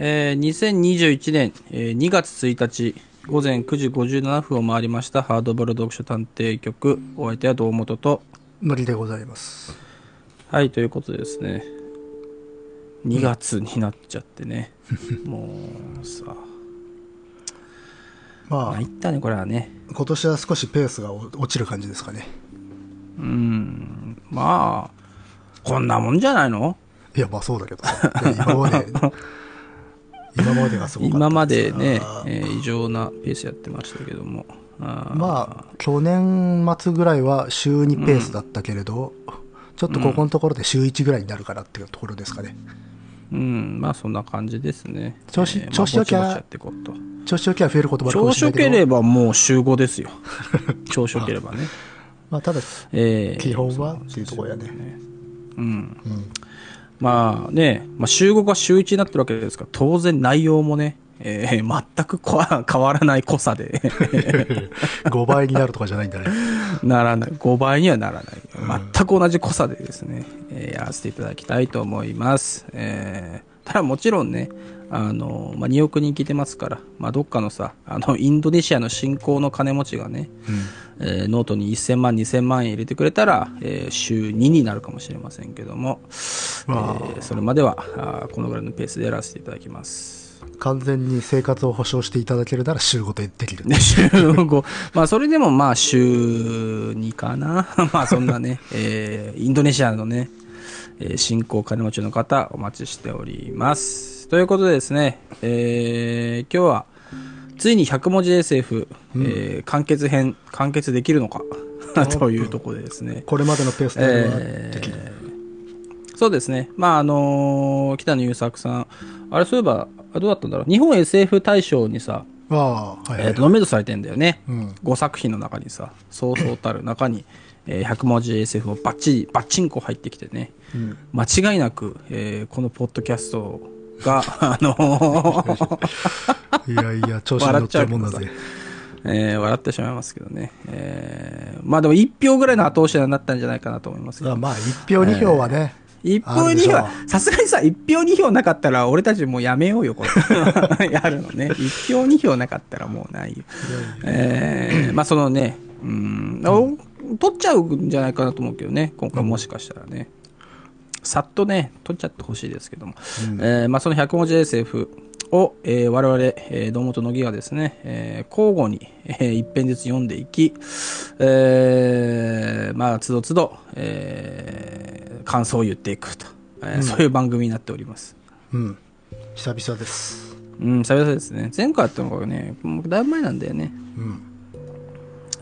えー、2021年、えー、2月1日午前9時57分を回りましたハードボール読書探偵局お相手は堂本と。のりでございます。はいということでですね。2月になっちゃってね、もうさ。まあいったねこれはね。今年は少しペースが落ちる感じですかね。うん。まあこんなもんじゃないの？いやまあそうだけど今まで 今までがすごかった今までねえー異常なペースやってましたけども。あー。まあ去年末ぐらいは週2ペースだったけれど、ちょっとここのところで週1ぐらいになるかなっていうところですかね、うんまあそんな感じですね。調子まあ調子よきゃ調子よきは増えることもあるかしれないけど。ければもう週5ですよ。調子よければね。まあ、ただえー基本はっていうところやね。うん。うんまあね、まあ、週5が週1になってるわけですから当然内容もね、えー全く変わらない濃さで。5倍になるとかじゃないんだね。ならない。5倍にはならない。全く同じ濃さでですね、えーやらせていただきたいと思います、えーただもちろんねあの、まあ、2億人聞いてますから、まあ、どっかのさあのインドネシアの新興の金持ちがね、えーノートに1000万2000万円入れてくれたら、えー週2になるかもしれませんけども、まあえーそれまではあーこのぐらいのペースでやらせていただきます。完全に生活を保障していただけるなら週5でできる、ね、週5、まあそれでもまあ週2かな。まあそんなね、えーインドネシアのね、えー新興金持ちの方お待ちしております。ということでですね、えー今日はついに100文字 SF、えー完結編、完結できるのか？というところでですね。これまでのペースではえできる、ーそうですね。まあ、あのー北野優作さん、あれ、そういえば、あどうだったんだろう？日本 SF 大賞にさ、はいはい、えーとノミネートされてんだよね。うん5作品の中にさ、そうそうたる中に、えー100文字 SF もバッチリ、バッチンコ入ってきてね、うん間違いなく、えーこのポッドキャストが、あのーいやいや調子に乗ってるもんだぜえー笑ってしまいますけどね。えーまあでも1票ぐらいの後押しになったんじゃないかなと思いますけどあまあ1票2票はね、1票2あるでしょ票、さすがにさ、1票2票なかったら、俺たちもうやめようよ、これ。やるのね。1票2票なかったらもうないよ。えー、まあそのね、うん、お取っちゃうんじゃないかなと思うけどね、今回もしかしたらね。さっとね、取っちゃってほしいですけども。えーまあその100文字 SF を、えー我々、えー、堂本乃木がですね、えー交互に、えー一編ずつ読んでいき、えーまあ、つどつど、えー感想を言っていくと、えーそういう番組になっております。うん久々ですうん、久々ですね。前回やったのがね、もうだいぶ前なんだよね。うん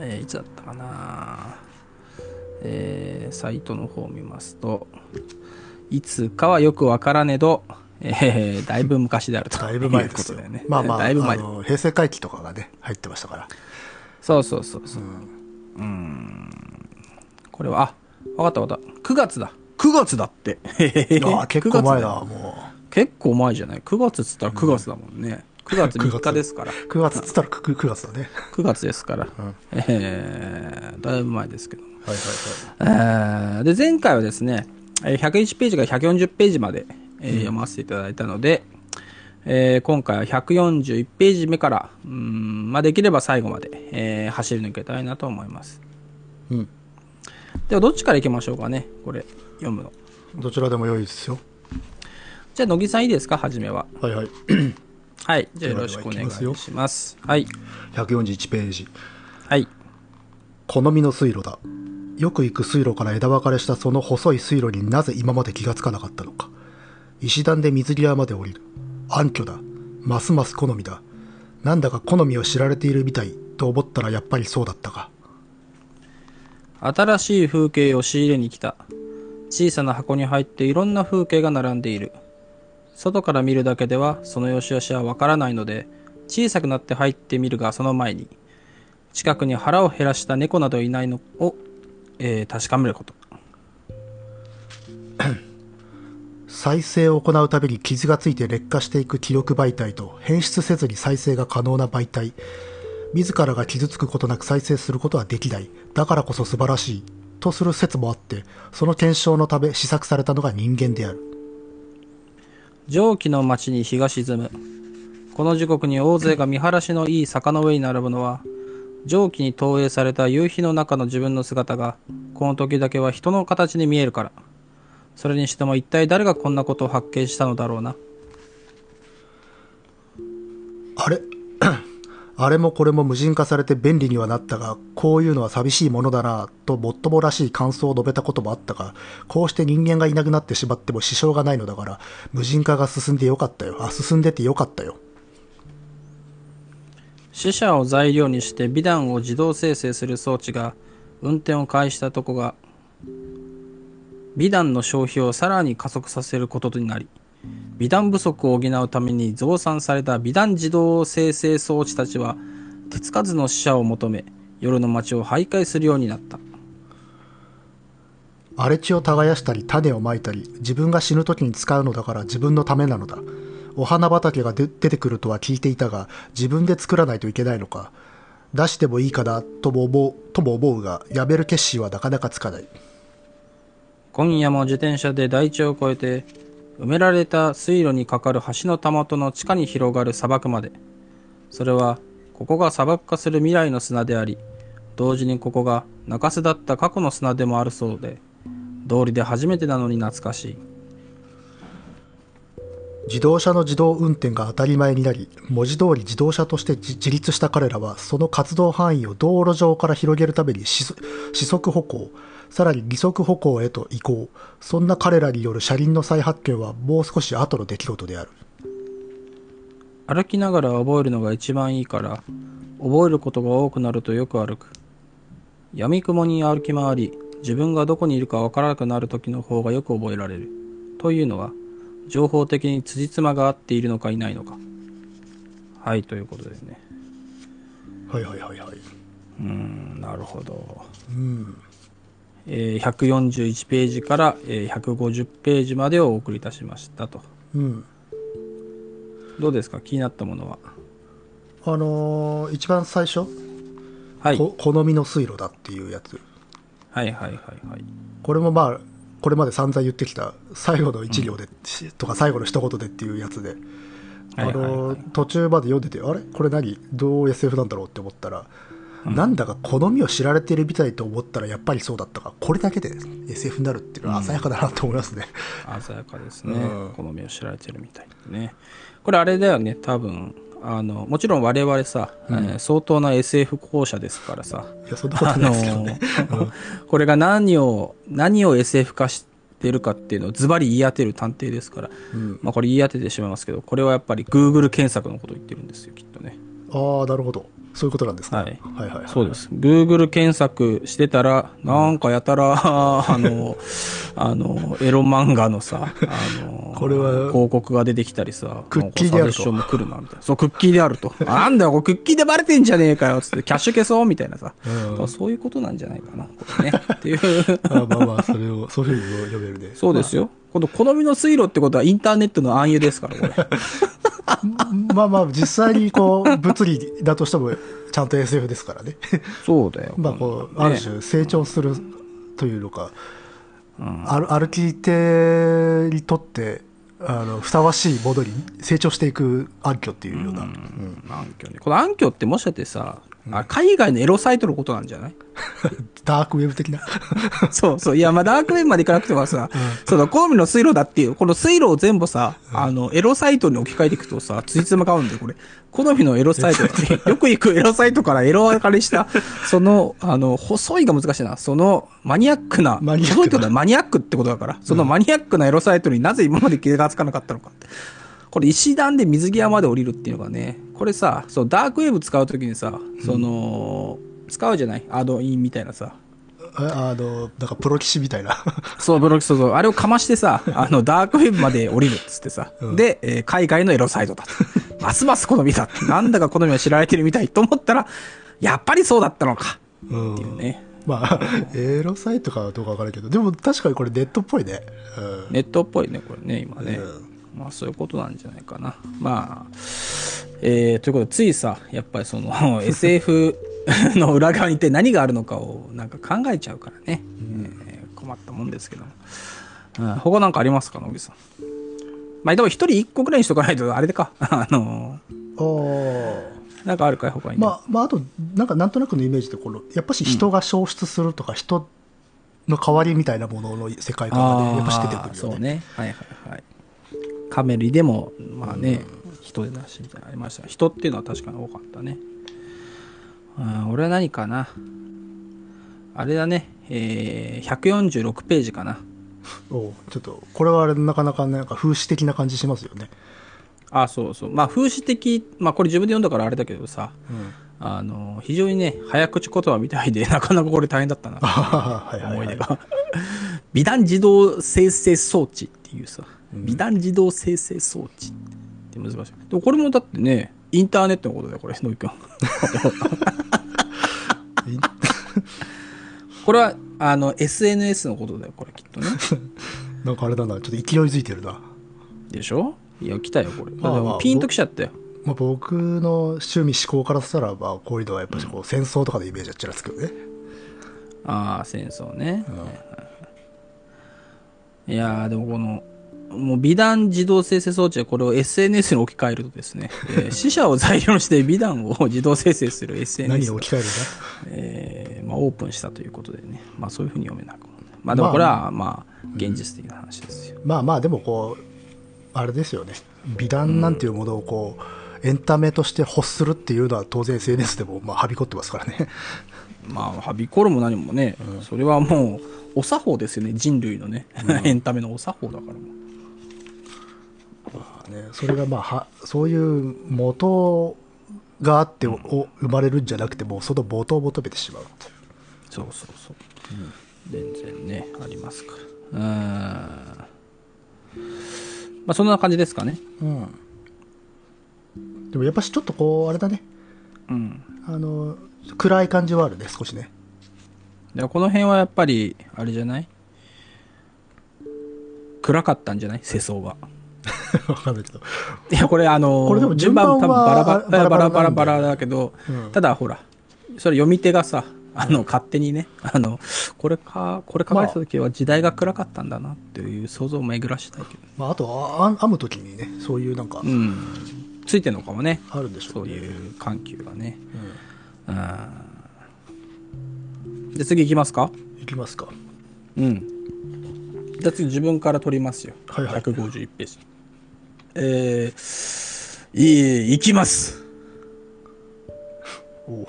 えーいつだったかなえーサイトの方を見ますと、いつかはよくわからねど、えーだいぶ昔であるとだいぶ前ですよね。まあまあだいぶ前あの平成回帰とかがね入ってましたからそうそうそうそう。うん。これは、あ、わかったわかった。9月だ。9月だって。ああ結構前だ9月よも結構前じゃない ?9 月っつったら9月だもんね。9月3日ですから。う9月っつったら 9, 9月だね9月ですから。んえー、だいぶ前ですけど。はいはいはいえーで、前回はですね、えー101ページから140ページまで、えー読ませていただいたので、えー今回は141ページ目から、うん、まあ、できれば最後まで、えー走り抜けたいなと思います。うんでは、どっちから行きましょうかね、これ、読むの。どちらでも良いですよじゃあ、乃木さんいいですか、初めは。はいはいはい、じゃあよろしくお願いします。はい。141ページはい。好みの水路だよく行く水路から枝分かれしたその細い水路になぜ今まで気がつかなかったのか石段で水際まで降りる暗渠だますます好みだなんだか好みを知られているみたいと思ったらやっぱりそうだったか新しい風景を仕入れに来た。小さな箱に入っていろんな風景が並んでいる。外から見るだけではその良し悪しはわからないので、小さくなって入ってみるがその前に、近くに腹を減らした猫などいないのを、えー確かめること。再生を行うたびに傷がついて劣化していく記録媒体と変質せずに再生が可能な媒体。自らが傷つくことなく再生することはできない。だからこそ素晴らしい。とする説もあってその検証のため試作されたのが人間である。蒸気の町に日が沈む。この時刻に大勢が見晴らしのいい坂の上に並ぶのは、蒸気に投影された夕日の中の自分の姿が、この時だけは人の形に見えるから。それにしても一体誰がこんなことを発見したのだろうな。あれ？あれもこれも無人化されて便利にはなったが、こういうのは寂しいものだなともっともらしい感想を述べたこともあったが、こうして人間がいなくなってしまっても支障がないのだから、無人化が進んでよかったよ。あ、進んでてよかったよ。死者を材料にして美談を自動生成する装置が運転を開始したとこが美談の消費をさらに加速させることになり美談不足を補うために増産された美談自動生成装置たちは手つかずの死者を求め夜の街を徘徊するようになった荒れ地を耕したり種をまいたり、自分が死ぬ時に使うのだから自分のためなのだ。お花畑がで出てくるとは聞いていたが、自分で作らないといけないのか。出してもいいかなとも思うとも思うが、やめる決心はなかなかつかない。今夜も自転車で大地を越えて埋められた水路に架かる橋のたもとの地下に広がる砂漠まで。それはここが砂漠化する未来の砂であり同時にここが中洲だった過去の砂でもあるそうで道理で初めてなのに懐かしい。自動車の自動運転が当たり前になり、文字通り自動車として自立した彼らは、その活動範囲を道路上から広げるために四四速歩行、さらに二足歩行へと移行。そんな彼らによる車輪の再発見はもう少し後の出来事である。歩きながら覚えるのが一番いいから覚えることが多くなるとよく歩く闇雲に歩き回り自分がどこにいるかわからなくなる時の方がよく覚えられるというのは情報的に辻褄が合っているのかいないのかはいということですねはいはいはいはい。うーんなるほど、うん。えー141ページから、えー150ページまでをお送りいたしましたと。うん。どうですか？気になったものは？あのー一番最初、はい。こ好みの水路だっていうやつ。はいはいはいはい。これもまあ、これまで散々言ってきた最後の一行で、とか最後の一言でっていうやつで、あのー途中まで読んでて、あれ？これ何？どう SF なんだろうって思ったら、なんだか好みを知られてるみたいと思ったらやっぱりそうだったか、これだけで SF になるっていうのは鮮やかだなと思いますね。鮮やかですね、うん。好みを知られてるみたいでね。これあれだよね多分。あのもちろん我々さ、えー相当な SF 校舎ですからさ。いや、そんなことないですけどね。これが何を何を SF 化してるかっていうのをズバリ言い当てる探偵ですから、うん。まあ、これ言い当ててしまいますけどこれはやっぱり Google 検索のことを言ってるんですよきっとね。ああ、なるほど。そういうことなんですか。はいはいはいはい。そうです。Google 検索してたら、なんかやたら、あの、あの、エロ漫画のさ、あの、これは広告が出てきたりさ、クッキーであるとなみたいな。そう、クッキーであると。あ なんだよ、これクッキーでバレてんじゃねえかよ、つって、キャッシュ消そう、みたいなさ。うんそういうことなんじゃないかな、これね。っていう。あまあまあ、それを、そういうふうに読めるね。そうですよ。この好みの水路ってことはインターネットの暗喩ですから、これ。まあまあ、実際にこう、物理だとしても、ちゃんと SF ですからね。そうだよ。まあこう、ねある種成長するというのか、歩歩き手にとって、あの、ふさわしいものに成長していく暗渠っていうような。うん暗渠ね。この暗渠ってもしかしてさ、あ海外のエロサイトのことなんじゃない？ダークウェブ的な。そうそう。いや、まあ、ダークウェブまで行かなくてもさ、その、好みの水路だっていう、この水路を全部さ、あの、エロサイトに置き換えていくとさ、ついつま買うんだよ、これ。好みのエロサイトって、よく行くエロサイトからエロ分かれした、その、あの、細いが難しいな。その、マニアックな、マニアックな細いってことはマニアックってことだから、そのマニアックなエロサイトになぜ今まで気がつかなかったのかって。これ石段で水際まで降りるっていうのがね、これさ、そう、ダークウェブ使うときにさ、その、使うじゃない？アドインみたいなさ。ああの、なんかプロ棋士みたいな。そう、ブロックそうそう。あれをかましてさ、あの、ダークウェブまで降りるっつってさ。で、えー海外のエロサイトだと。ますます好みだ。なんだか好みは知られてるみたいと思ったら、やっぱりそうだったのか。うんっていうね。まあ、エロサイトかはどうかわからんけど、でも確かにこれネットっぽいね。うんネットっぽいね、これね、今ね。うまあ、そういうことなんじゃないかな。まあ、えー、ということで、ついさ、やっぱりその、SF の裏側に一体何があるのかを、なんか考えちゃうからね。えー困ったもんですけども。うん、他なんかありますか、野木さん？まあでも一人一個ぐらいにしとかないと、あれでか。あのああなんかあるかい他に？まあ、まあ、あと、なんかなんとなくのイメージで、この、やっぱし人が消失するとか、人の代わりみたいなものの世界観がね、やっぱし出てくるよね。そうね。はいはいはい。カメリでも、まあね、人でなしみたいなのありました。人っていうのは確かに多かったね。うん、俺は何かな。あれだね、えー、146ページかな。おうちょっと、これはあれ、なかなかなんか風刺的な感じしますよね。あ、そうそう。まあ、風刺的、まあ、これ自分で読んだからあれだけどさ、うん。あの、非常にね、早口言葉みたいで、なかなかこれ大変だったな。はい。思い出が。美談自動生成装置っていうさ、美談自動生成装置って難しい。でもこれもだってね、インターネットのことだよ、これ、野木君。これは、あの、SNS のことだよ、これきっとね。なんかあれだな、ちょっと勢いづいてるな。でしょ？いや、来たよ、これ。まあまあピンときちゃったよ。まあ、僕の趣味思考からしたら、まあ、こういうのはやっぱりこう戦争とかでイメージはちらつくよね。ああ、戦争ね。いやー、でもこの、もう美談自動生成装置はこれを SNS に置き換えるとですね、えー 死者を材料にして美談を自動生成する何 SNS がに置き換ええーまあ、オープンしたということでね、まあ、そういうふうに読めなくもない。まあでもこれはまあ現実的な話ですよ、まあまあでもこうあれですよね。美談なんていうものをこう、エンタメとして欲するっていうのは当然 SNS でもまあはびこってますからね。まあはびこるも何もね、それはもうお作法ですよね。人類のね、エンタメのお作法だからもうね。それがまあはそういう元があってお生まれるんじゃなくてもうその元を求めてしまう。っていうそうそう。そう、全然ねありますから。うーん。まあそんな感じですかね。でもやっぱしちょっとこうあれだね。うん。あの暗い感じはあるね少しね。でこの辺はやっぱりあれじゃない？暗かったんじゃない？世相が わかんないけどいや、これあの、これでも順番多分バラバラバラバラバラだけど、うんただほら、それ読み手がさ、あの、勝手にね、あの、これか、これ書かれた時は時代が暗かったんだなっていう想像を巡らしたいけど。まあ、あとはあ編む時にねそういうなんかうん。ついてんのかもね。あるんでしょねそうういう緩急がね。うん。で、次行きますか？うんいきますかうん。じゃあ次自分から取りますよ。はいはい151ページ。えー、いい、行きます。おう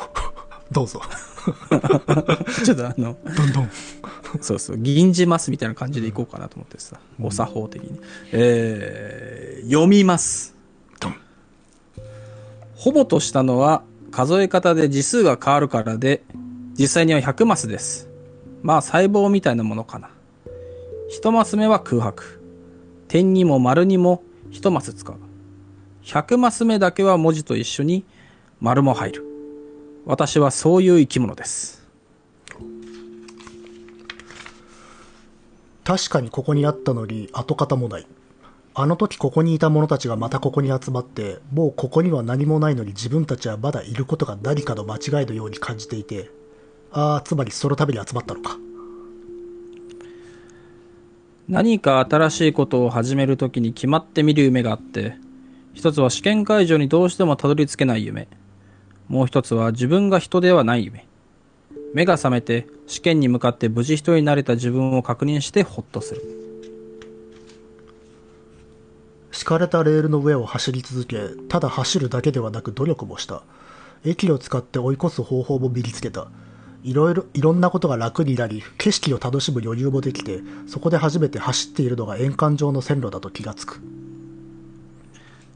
どうぞ ちょっとあの、どんどんそうそう、銀じますみたいな感じでいこうかなと思ってさ、お作法的に。えー、読みます。ドンほぼとしたのは数え方で字数が変わるからで、実際には100マスです。まあ細胞みたいなものかな。1マス目は空白。点にも丸にも1マス使う。100マス目だけは文字と一緒に丸も入る。私はそういう生き物です。確かにここにあったのに跡形もないあの時ここにいた者たちがまたここに集まってもうここには何もないのに自分たちはまだいることが何かの間違いのように感じていてああつまりそのために集まったのか何か新しいことを始めるときに決まって見る夢があって、一つは試験会場にどうしてもたどり着けない夢。もう一つは自分が人ではない夢。目が覚めて試験に向かって無事人になれた自分を確認してホッとする。敷かれたレールの上を走り続けただ走るだけではなく努力もした駅を使って追い越す方法も身につけたいろいろいろんなことが楽になり景色を楽しむ余裕もできてそこで初めて走っているのが円環状の線路だと気がつく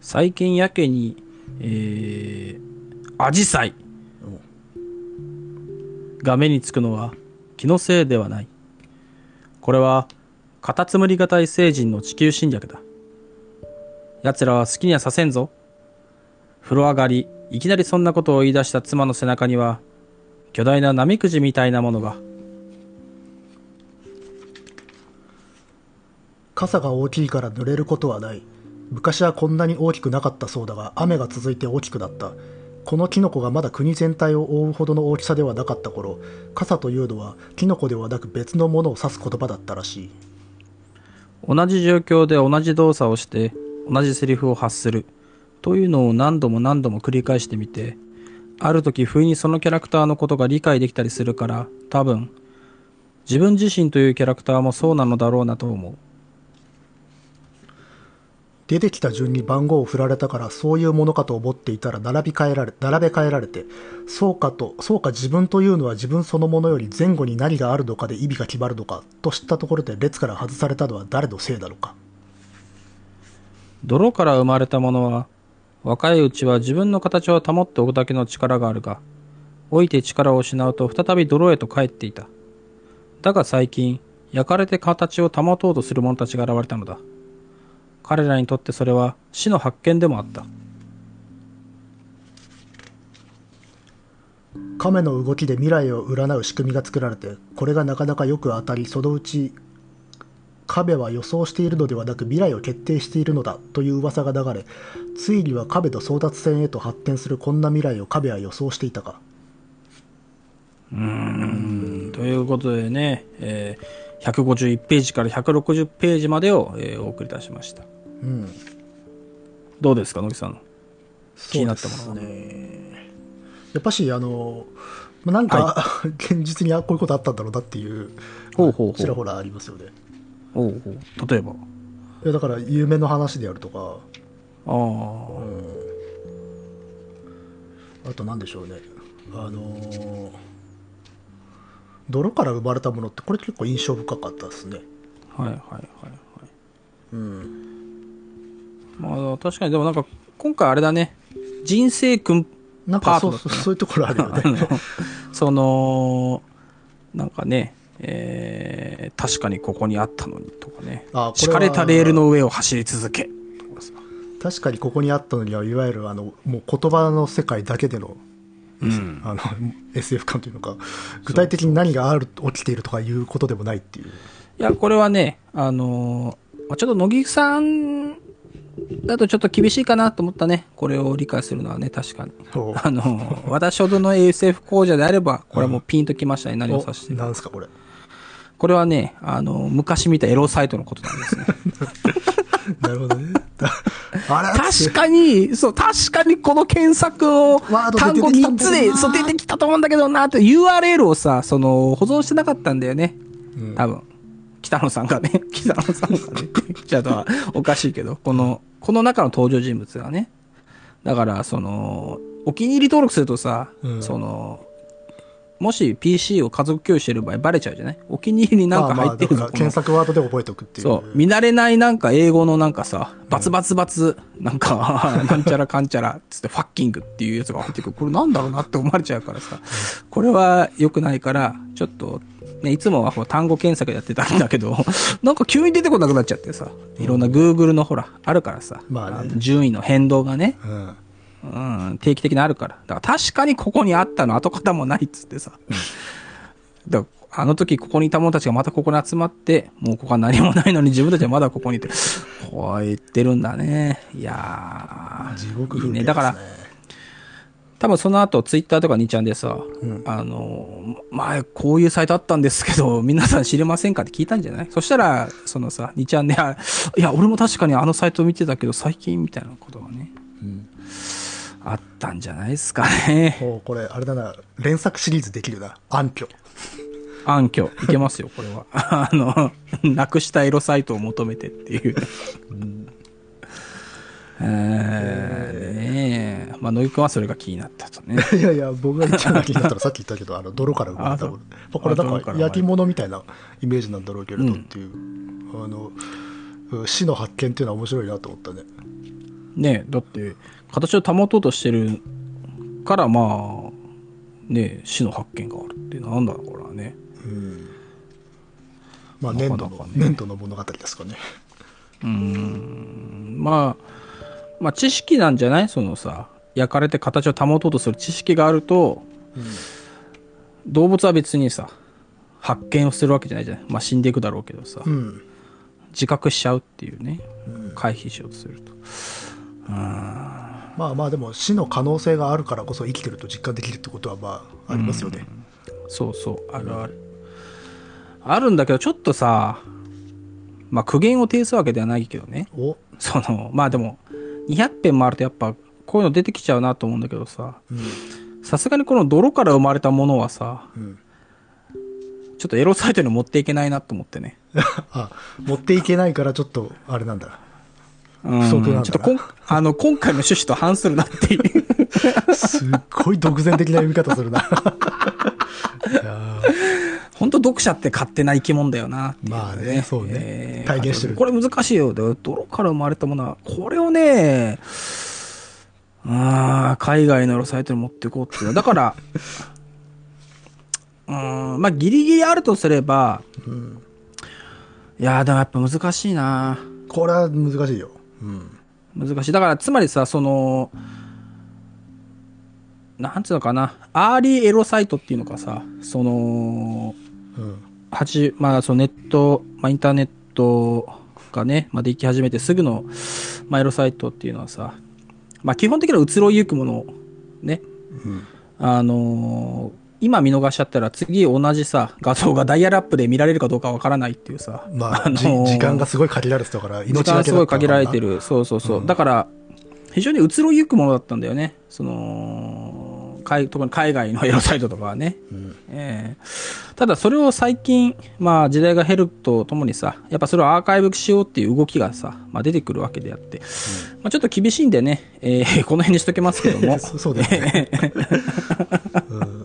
最近やけに、えー、アジサイが目につくのは気のせいではない。これは、カタツムリ型異星人の地球侵略だ。奴らは好きにはさせんぞ。風呂上がり、いきなりそんなことを言い出した妻の背中には、巨大な波くじみたいなものが。傘が大きいから濡れることはない。昔はこんなに大きくなかったそうだが雨が続いて大きくなった。このキノコがまだ国全体を覆うほどの大きさではなかった頃傘というのはキノコではなく別のものを指す言葉だったらしい。同じ状況で同じ動作をして同じセリフを発する。というのを何度も何度も繰り返してみてある時不意にそのキャラクターのことが理解できたりするから多分自分自身というキャラクターもそうなのだろうなと思う。出てきた順に番号を振られたからそういうものかと思っていたら並び替えられ並べ替えられてそうかとそうか自分というのは自分そのものより前後に何があるのかで意味が決まるのかと知ったところで列から外されたのは誰のせいなのか。泥から生まれたものは若いうちは自分の形を保っておくだけの力があるが老いて力を失うと再び泥へと帰っていた。だが最近焼かれて形を保とうとする者たちが現れたのだ。彼らにとってそれは死の発見でもあった。亀の動きで未来を占う仕組みが作られてこれがなかなかよく当たりそのうち亀は予想しているのではなく未来を決定しているのだという噂が流れついには亀と争奪戦へと発展するこんな未来を亀は予想していたか。うーんということでね、えー151ページから160ページまでを、えーお送り出しました。うん。どうですか野木さん？気になったものねやっぱしあのまあなんか、現実にあこういうことあったんだろうなっていう。ちらほらありますよねおうおう。例えば。いやだから夢の話であるとか。ああ。あと何でしょうね。あのー泥から生まれたものってこれ結構印象深かったですね。はいはいはいはい。うん。まあ確かにでもなんか今回あれだね。人生君なんかそうパートだったね。そうそういうところあるよ あねのそのなんかねえー確かにここにあったのにとかね。あこれは敷かれたレールの上を走り続け。確かにここにあったのにはいわゆるあのもう言葉の世界だけでのうん。あの SF 感というのか具体的に何がある起きているとかいうことでもないっていう。いやこれはねあのーまあちょっと乃木さんだとちょっと厳しいかなと思ったね。これを理解するのはね確かに。おあのー私ほどの SF 講座であればこれはもうピンときましたね、何を指してるなんですかこれこれはね、あの、昔見たエロサイトのことなんですね。なるほどね。確かに、そう、確かにこの検索のワードで単語3出てきたんだよな。つで、そう、出てきたと思うんだけどな、って URL をさ、その、保存してなかったんだよね。うん。多分。北野さんがね、北野さんがね、ちょっとおかしいけど、この、この中の登場人物がね。だから、その、お気に入り登録するとさ、うん。その、もし PC を家族共有してる場合バレちゃうじゃない？お気に入りになんか入ってるぞ、まあ検索ワードで覚えておくっていう。そう、見慣れないなんか英語のなんかさ、バツバツバツ、なんか、なんちゃらかんちゃら、つってファッキングっていうやつが入ってくる。これなんだろうなって思われちゃうからさ、これは良くないから、ちょっと、ね、いつもはこう単語検索やってたんだけど、なんか急に出てこなくなっちゃってさ、いろんな Google のほら、あるからさ、まあね。の順位の変動がね、うんうん、定期的にあるから。だから確かにここにあったの跡形もないっつってさ。だあの時ここにいた者たちがまたここに集まって、もうここは何もないのに自分たちはまだここにいて、こう言ってるんだね。いやー。地獄風景ねいいね。だから、多分その後ツイッターとか2ちゃんでさ、んあの、前こういうサイトあったんですけど、皆さん知りませんかって聞いたんじゃない？そしたら、そのさ、2ちゃんで、あいや、俺も確かにあのサイト見てたけど、最近みたいなことがね、うんあったんじゃないですかね。もうこれあれだな。連作シリーズできるな。暗渠暗渠、いけますよ、これは。あの、なくしたエロサイトを求めてっていう。えー、ねえ。まあ、野木君はそれが気になったとね。いやいや僕が一番気になったらさっき言ったけどあの泥から生まれたものあまあこれだから焼き物みたいなイメージなんだろうけれどっていう、あのうん死の発見っていうのは面白いなと思ったね。ねえ、だって、形を保とうとしてるから、まあ、ねえ、死の発見があるってなんだろう、これはね。うん。まあ粘土の、ね粘土の物語ですかね。うーん、まあ、まあ、知識なんじゃない？そのさ、焼かれて形を保とうとする知識があると、動物は別にさ、発見をするわけじゃないじゃない？まあ、死んでいくだろうけどさ、うん。自覚しちゃうっていうね、回避しようとすると。まあまあでも死の可能性があるからこそ生きてると実感できるってことはまあありますよね、そうそう、あるある。あるんだけど、ちょっとさ、まあ苦言を呈すわけではないけどね。お。その、まあでも、200編もあるとやっぱ、こういうの出てきちゃうなと思うんだけどさ、うん。さすがにこの泥から生まれたものはさ、うん。ちょっとエロサイトに持っていけないなと思ってね。あ持っていけないからちょっとあれなんだ。うん不足なんだな。ちょっとこんあの、今回の趣旨と反するなっていう。すっごい独善的な読み方するな。本当読者って勝手な生き物だよなっていう、まあねそうね。体現してる。これ難しいよ。で泥から生まれたものは、これをね、あー海外のサイトに持っていこうっていう。だから、うーん、まあギリギリあるとすれば、ーうん。いやーでもやっぱ難しいな。これは難しいよ、うん、難しい。だから、つまりさ、その、なんつうのかな、アーリーエロサイトっていうのかさ、その、うんまあ、そのネット、まあ、インターネットがね、まあ、でき始めてすぐの、まあ、エロサイトっていうのはさ、まあ、基本的には移ろいゆくもの、ね、うん。あのー今見逃しちゃったら次同じさ、画像がダイヤルアップで見られるかどうかわからないっていうさ、まあ、のーじ時間がすごい限られてたから時命がけ間すごい限られてる。る。そうそうそう。うんだから、非常に移ろいゆくものだったんだよね。その、海特に海外のエロサイトとかはね。うん。えーただそれを最近、まあ時代が減るとともにさ、やっぱそれをアーカイブしようっていう動きがさ、まあ出てくるわけであって、まあちょっと厳しいんでね、えーこの辺にしときますけども、そ そうだよね、うん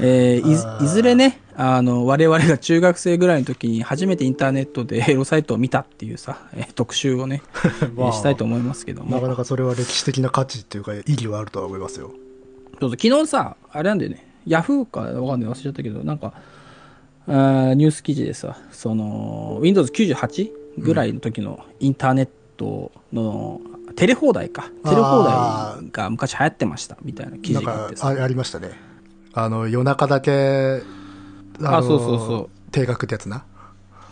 えーいずれね、あの、我々が中学生ぐらいの時に初めてインターネットで エロサイトを見たっていうさ、えー特集をね、したいと思いますけども。なかなかそれは歴史的な価値っていうか意義はあるとは思いますよそうそう昨日さ、あれなんだよね、ヤフーかわかんない忘れちゃったけど、なんか、あーニュース記事でさ、その、Windows 98ぐらいの時のインターネットの、テレ放題か。テレ放あ題が昔流行ってました、みたいな記事があってさ。ありましたねあの夜中だけあそうそうそう定額ってやつな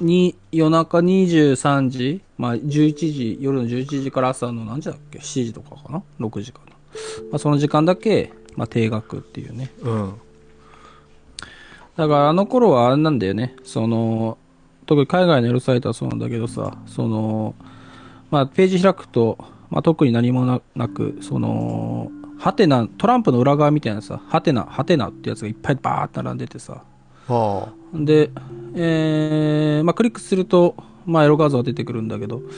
に、夜中23時、まあ11時、夜の11時から朝の何時だっけ ?7 時とかかな ?6 時かな。まあその時間だけ、まあ定額っていうね。うんだからあの頃はあれなんだよね。その、特に海外のエロサイトはそうなんだけどさ、その、まあページ開くと、まあ特に何もななく、その、ハテナ、トランプの裏側みたいなさ、ハテナ、ハテナってやつがいっぱいバーって並んでてさ、あ。で、えー、まあクリックすると、まあエロ画像が出てくるんだけど、あうん。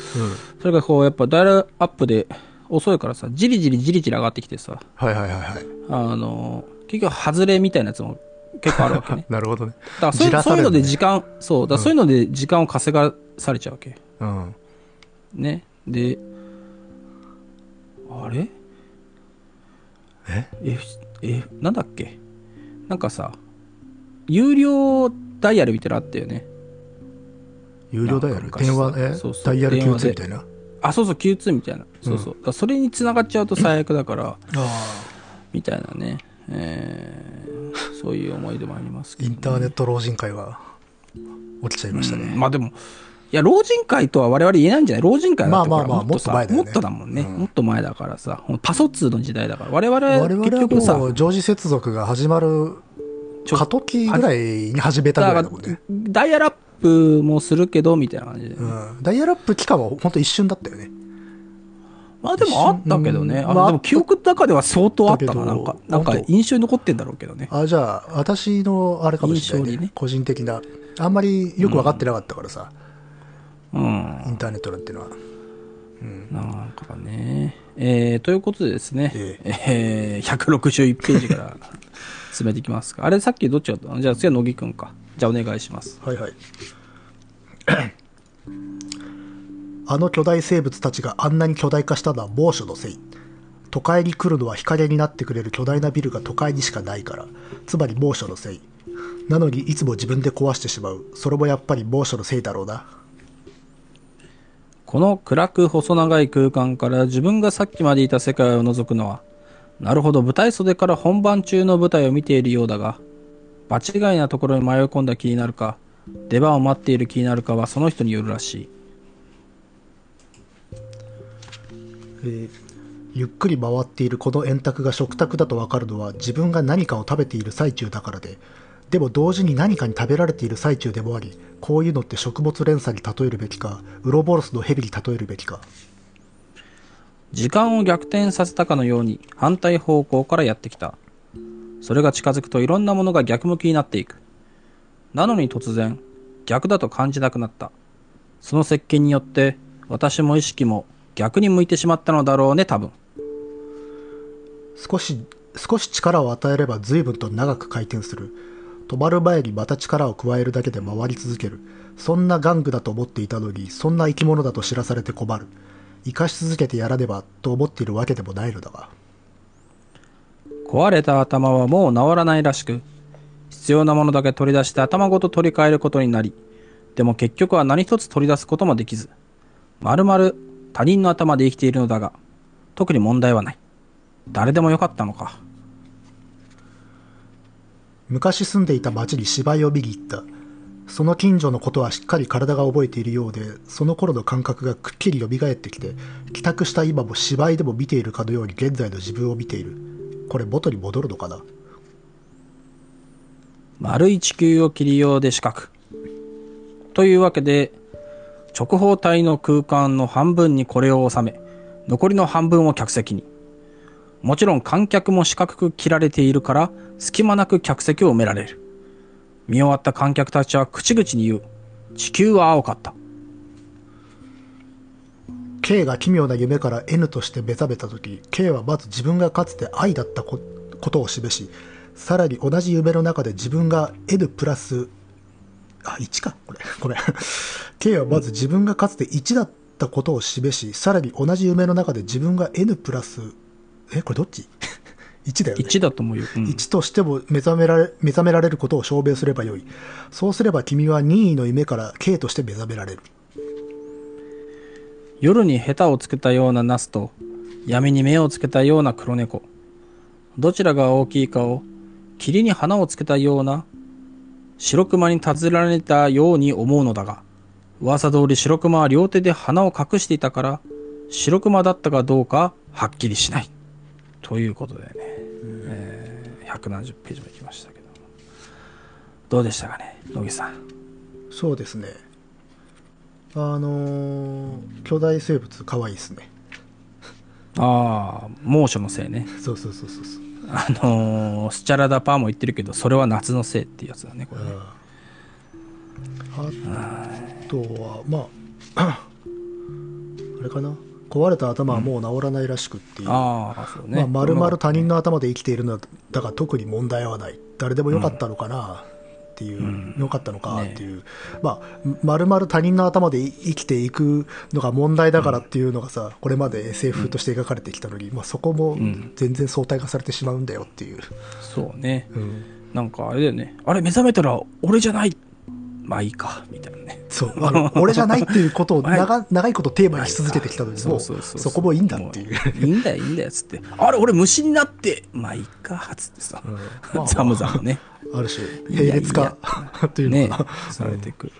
それがこう、やっぱダイヤルアップで遅いからさ、じりじりじりじり上がってきてさ、はいはいはいはい。あの、結局外れみたいなやつも結構あるわけね。なるほどね。だからそういうじらさそういうので時間、そう、だそういうので時間を稼がされちゃうわけ。うん。ね。で、あれ？え？え、え、なんだっけ？なんかさ、有料ダイヤルみたいなのあったよね。有料ダイヤル？電話？え？そうそう。ダイヤル電話 Q2 でみたいな？あ、そうそう、Q2 みたいな。そうそう。だからそれに繋がっちゃうと最悪だから、みたいなね。えー、そういう思い出もありますけど、インターネット老人会は起きちゃいましたね、うん。まあでも、いや、老人会とは我々言えないんじゃない？老人会だってまあまあまあもっと前だよねもっとだもんね、うんもっと前だからさ。パソ2の時代だから。我々、結局さも、う常時接続が始まる過渡期ぐらいに始めたぐらいだもんね、ダイヤルアップもするけど、みたいな感じで。うん、ダイヤルアップ期間は本当一瞬だったよねまあでもあったけどね。あうんまあでも記憶の中では相当あったな。なんか、なんか印象に残ってんだろうけどね。あじゃあ私のあれかもしれない、ねね個人的なあんまりよく分かってなかったからさ、うん。インターネットなんていうのは、うん、なんかね。えー、ということでですね、ええ。ー、161ページから 進めていきますか。あれ、さっきどっちだったの？じゃあ次は乃木くんか。じゃあお願いします。はいはい。あの巨大生物たちがあんなに巨大化したのは猛暑のせい。都会に来るのは日陰になってくれる巨大なビルが都会にしかないから。つまり猛暑のせい。なのにいつも自分で壊してしまう。それもやっぱり猛暑のせいだろうなこの暗く細長い空間から自分がさっきまでいた世界を覗くのは、なるほど舞台袖から本番中の舞台を見ているようだが、場違いなところに迷い込んだ気になるか、出番を待っている気になるかはその人によるらしい。えーゆっくり回っているこの円卓が食卓だと分かるのは自分が何かを食べている最中だからででも同時に何かに食べられている最中でもありこういうのって食物連鎖に例えるべきかウロボロスの蛇に例えるべきか時間を逆転させたかのように反対方向からやってきた。それが近づくといろんなものが逆向きになっていく。なのに突然、逆だと感じなくなった。その接近によって、私も意識も逆に向いてしまったのだろうね、多分。少し少し力を与えれば随分と長く回転する止まる前にまた力を加えるだけで回り続けるそんな玩具だと思っていたのにそんな生き物だと知らされて困る生かし続けてやらねばと思っているわけでもないのだが壊れた頭はもう治らないらしく、必要なものだけ取り出して頭ごと取り替えることになり、でも結局は何一つ取り出すこともできず、まるまる他人の頭で生きているのだが、特に問題はない。誰でもよかったのか。昔住んでいた町に芝居を見に行ったその近所のことはしっかり体が覚えているようでその頃の感覚がくっきり蘇ってきて帰宅した今も芝居でも見ているかのように現在の自分を見ているこれ元に戻るのかな？丸い地球を切りようで四角。というわけで、直方体の空間の半分にこれを収め、残りの半分を客席に。もちろん観客も四角く切られているから、隙間なく客席を埋められる。見終わった観客たちは口々に言う。地球は青かった。K が奇妙な夢から N として目覚めた時 K はまず自分がかつて愛だったことを示しさらに同じ夢の中で自分が N プラスあ1かこれ ごめん K はまず自分がかつて1だったことを示しさらに同じ夢の中で自分が N プラスえこれどっち ?1 だよね。1だと思うよ。うん。1としても目覚められ目覚められることを証明すればよい。そうすれば君は任意の夢から K として目覚められる。夜にヘタをつけたようなナスと闇に目をつけたような黒猫。どちらが大きいかを霧に花をつけたような白熊に尋ねられたように思うのだが噂通り白熊は両手で花を隠していたから白熊だったかどうかはっきりしないということでね、えー170ページまで来ましたけどどうでしたかね野木さん。そうですね。あのー巨大生物可愛いですね。ああ猛暑のせいね。そうそうそうそうそう。あのースチャラダパーも言ってるけどそれは夏のせいっていうやつだねこれね。あとはまあ あれかな壊れた頭はもう治らないらしくっていう、ああそうね。まあ、丸々他人の頭で生きているのだが特に問題はない。誰でもよかったのかなっていう、よかったのかっていう、まあ丸々他人の頭で生きていくのが問題だからっていうのがさ、これまで SF として描かれてきたのに、まあ、そこも全然相対化されてしまうんだよっていう、そうね。うん。なんかあれだよね。あれ目覚めたら俺じゃないまあいいかみたいなね。そうあの 俺じゃないっていうことを 長長いことテーマにし続けてきたのにもうそこもいいんだっていう。もいいんだよいいんだよっつって。あれ俺虫になってまあいいかっつってさ、まあザムザムね。ある種並列化というねのが、されてくる。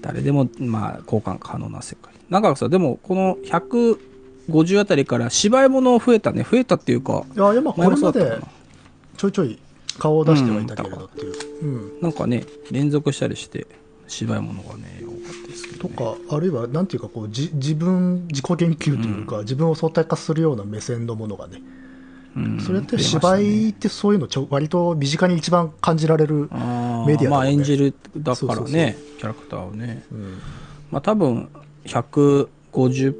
誰でもまあ交換可能な世界。なんかさでもこの150あたりから芝居物増えたね。増えたっていうか。いやいやまあこれまでちょいちょい顔を出してはいたけれどっていう、うん。なんかね連続したりして芝居物がね多かったですけど、とね、かあるいはなんていうかこうじ自分自己研究というか、自分を相対化するような目線のものがね、うん。それって芝居ってそういうのちょ割と身近に一番感じられる、メディアだもんね。まあ演じるだからねキャラクターをね。うん。まあ多分150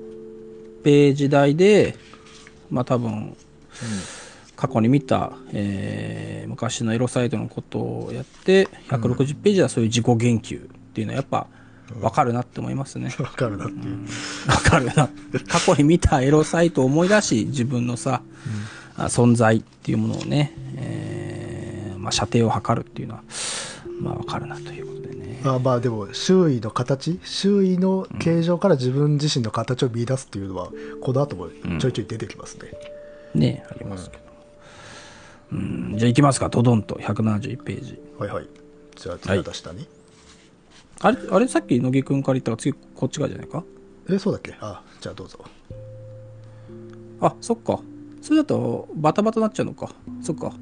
ページ台でまあ多分過去に見た、えー昔のエロサイトのことをやって160ページはそういう自己言及っていうのはやっぱ分かるなって思いますね。わかるなっていう、分かるな。過去に見たエロサイトを思い出し自分のさ、あ存在っていうものをね、えーまあ、射程を測るっていうのはまあ分かるなということでね。あまあでも周囲の形？周囲の形状から自分自身の形を見出すっていうのは、この後もちょいちょい出てきますね、ねありますけど。うん、じゃあ行きますか、ドドンと171ページ。はいはいじゃあ次は出したね、あれ、あれさっき乃木くんから言ったから次こっち側じゃないか？えそうだっけ？あじゃあどうぞあ、そっか。それだとバタバタになっちゃうのか。そっか。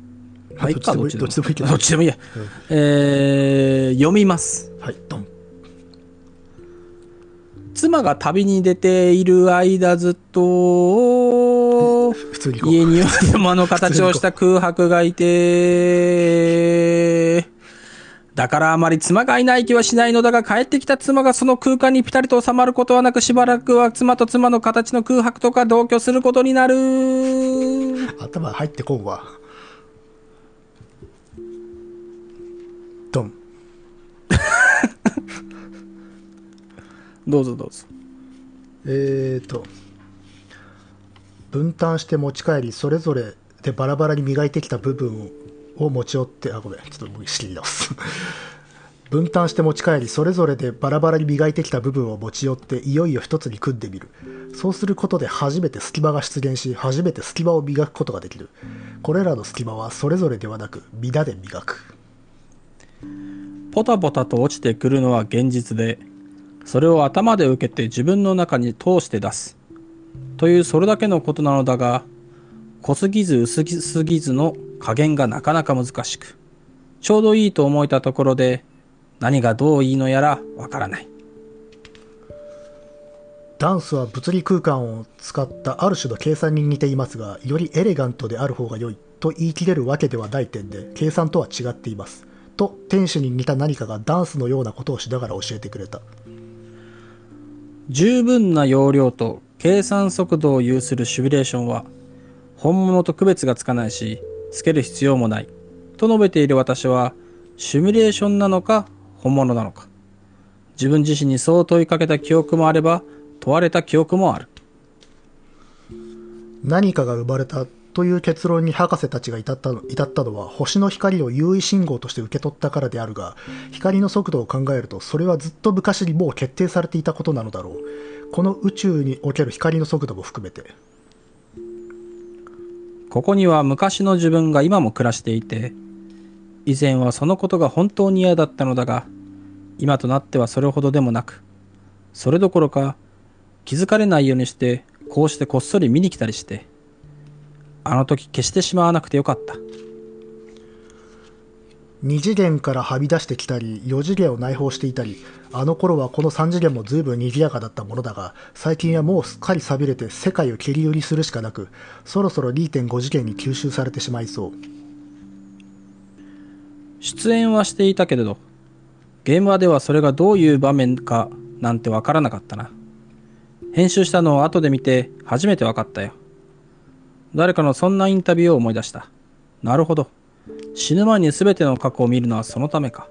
まあ、いどっちでも。いいけどどっちでもいいや。えー、読みます。はいドン妻が旅に出ている間ずっと、普通にこう家には山の形をした空白がいて、だからあまり妻がいない気はしないのだが、帰ってきた妻がその空間にピタリと収まることはなく、しばらくは妻と妻の形の空白とか同居することになる。頭入ってこんわドン どうぞどうぞ。えーと分担して持ち帰りそれぞれでバラバラに磨いてきた部分を持ち寄ってあごめんちょっともう仕切り直す。分担して持ち帰りそれぞれでバラバラに磨いてきた部分を持ち寄っていよいよ一つに組んでみる。そうすることで初めて隙間が出現し初めて隙間を磨くことができる。これらの隙間はそれぞれではなく皆で磨く。ポタポタと落ちてくるのは現実で、それを頭で受けて自分の中に通して出す。というそれだけのことなのだが、濃すぎず薄すぎずの加減がなかなか難しく、ちょうどいいと思えたところで、何がどういいのやらわからない。ダンスは物理空間を使ったある種の計算に似ていますが、よりエレガントである方が良いと言い切れるわけではない点で、計算とは違っています。と、天使に似た何かがダンスのようなことをしながら教えてくれた。十分な容量と計算速度を有するシミュレーションは本物と区別がつかないしつける必要もない。と述べている私はシミュレーションなのか本物なのか。自分自身にそう問いかけた記憶もあれば問われた記憶もある。何かが生まれたという結論に博士たちが至ったの至ったのは星の光を優位信号として受け取ったからであるが光の速度を考えるとそれはずっと昔にもう決定されていたことなのだろう。この宇宙における光の速度も含めて。ここには昔の自分が今も暮らしていて以前はそのことが本当に嫌だったのだが今となってはそれほどでもなくそれどころか気づかれないようにしてこうしてこっそり見に来たりしてあの時消してしまわなくてよかった。2次元からはみ出してきたり4次元を内包していたりあの頃はこの3次元も随分賑やかだったものだが最近はもうすっかり寂れて世界を切り売りするしかなくそろそろ2.5次元に吸収されてしまいそう。出演はしていたけれど現場ではそれがどういう場面かなんてわからなかったな。編集したのを後で見て初めてわかったよ誰かのそんなインタビューを思い出した。なるほど。死ぬ前に全ての過去を見るのはそのためか。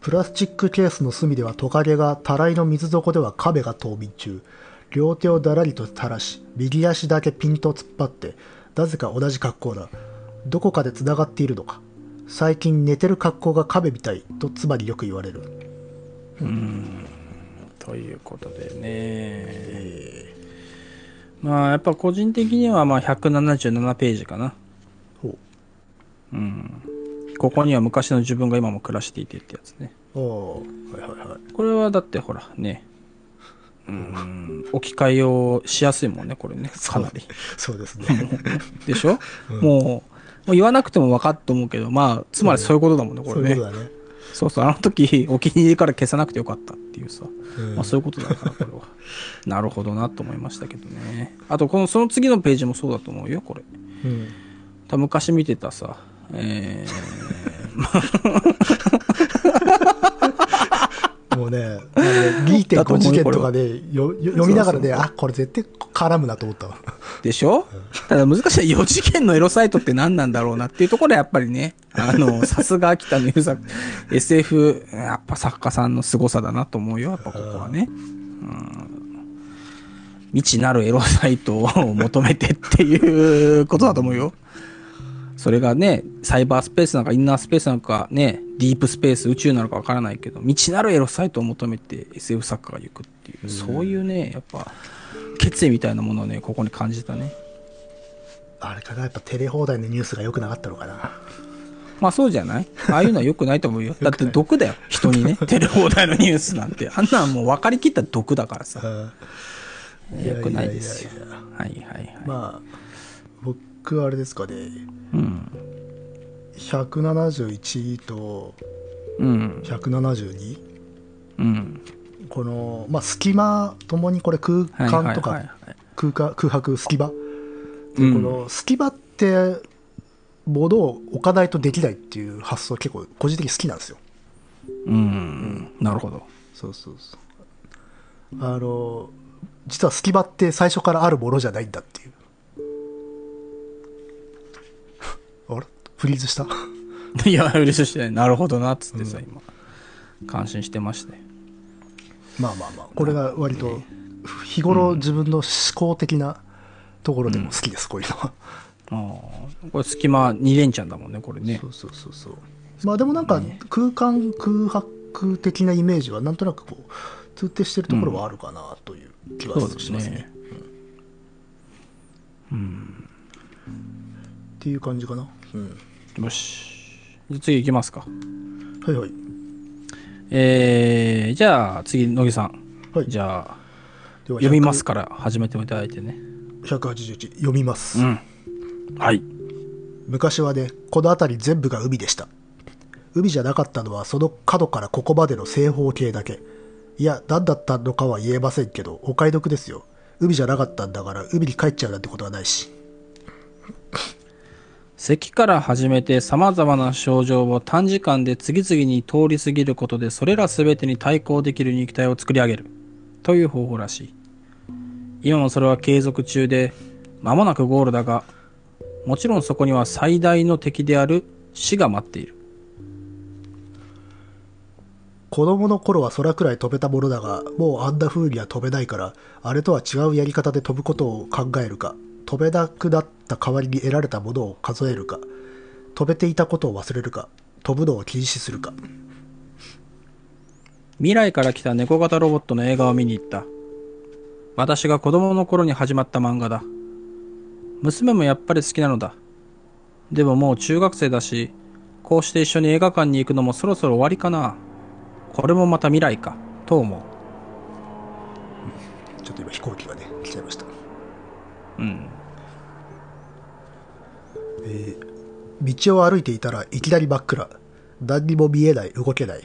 プラスチックケースの隅ではトカゲがたらいの水底では亀が冬眠中。両手をだらりと垂らし右足だけピンと突っ張ってなぜか同じ格好だ。どこかでつながっているのか。最近寝てる格好が亀みたいとつまりよく言われる。ということでねまあやっぱ個人的にはまあ177ページかな。ほここには昔の自分が今も暮らしていてってやつね。はいはいはい。これはだってほらね。うん。置き換えをしやすいもんねこれね。かなり。そうですね。でしょ、もうもう言わなくても分かると思うけどまあつまりそういうことだもんねこそうれねいうことだねそうそうあの時お気に入りから消さなくてよかったっていうさ、うん。まあ、そういうことだからこれは。なるほどなと思いましたけどね。あとこのその次のページもそうだと思うよこれ。うん。多分昔見てたさえ もうね2.5次元とかで読みながらね、あ、これ絶対絡むなと思ったわ。ー、でしょ？ただ難しい4次元のエロサイトって何なんだろうなっていうところはやっぱりね、あの、さすが秋田の優作、SF、やっぱ作家さんの凄さだなと思うよ、やっぱここはね。うん未知なるエロサイトを求めてっていうことだと思うよ。それがね、サイバースペースなのかインナースペースなのかね、ディープスペース、宇宙なのかわからないけど、未知なるエロサイトを求めて SF 作家が行くっていう、そういうね、やっぱ、決意みたいなものをね、ここに感じたね。あれかな、やっぱテレ放題のニュースが良くなかったのかな。まあそうじゃない？ああいうのは良くないと思うよ。だって毒だよ。人にね。テレ放題のニュースなんて。あんなんもう分かりきった毒だからさ。うん良くないですよいやいやいや。はいはいはい。まあ、僕僕あれですかねうん。171とうん。172うん。この、まあ、隙間ともにこれ空はい間とか空間空白隙間、うんこの隙間ってものを置かないとできないっていう発想結構個人的に好きなんですようん。なるほど。そうそうそうあの実は隙間って最初からあるものじゃないんだっていうフリーズした？いや、嬉しいしてない。なるほどな、っつってさ、今。感心してまして。まあまあまあこれが割と日頃自分の思考的なところでも好きです、こういうのはああ。これ隙間2連チャンだもんね、これねそ。うそうそうそうまあでもなんか空間空白的なイメージはなんとなくこう通底してるところはあるかなという気はしますね,、ね。っていう感じかな、うん、よし。じゃあ次行きますか。はいはいえー、じゃあ次、乃木さん。はいじゃあ、では読みますから始めていただいてね。181読みます、うん。はい。昔はねこの辺り全部が海でした海じゃなかったのはその角からここまでの正方形だけいや何だったのかは言えませんけどお買い得ですよ海じゃなかったんだから海に帰っちゃうなんてことはないし咳から始めて様々な症状を短時間で次々に通り過ぎることでそれら全てに対抗できる肉体を作り上げる。という方法らしい。今もそれは継続中で間もなくゴールだがもちろんそこには最大の敵である死が待っている。子供の頃は空くらい飛べたものだがもうあんな風には飛べないからあれとは違うやり方で飛ぶことを考えるか。飛べなくなった代わりに得られたものを数えるか飛べていたことを忘れるか飛ぶのを禁止するか。未来から来た猫型ロボットの映画を見に行った。私が子供の頃に始まった漫画だ。娘もやっぱり好きなのだ。でももう中学生だしこうして一緒に映画館に行くのもそろそろ終わりかな。これもまた未来かと思う。ちょっと今飛行機がね来ちゃいました。うんえ道を歩いていたらいきなり真っ暗。何にも見えない動けない。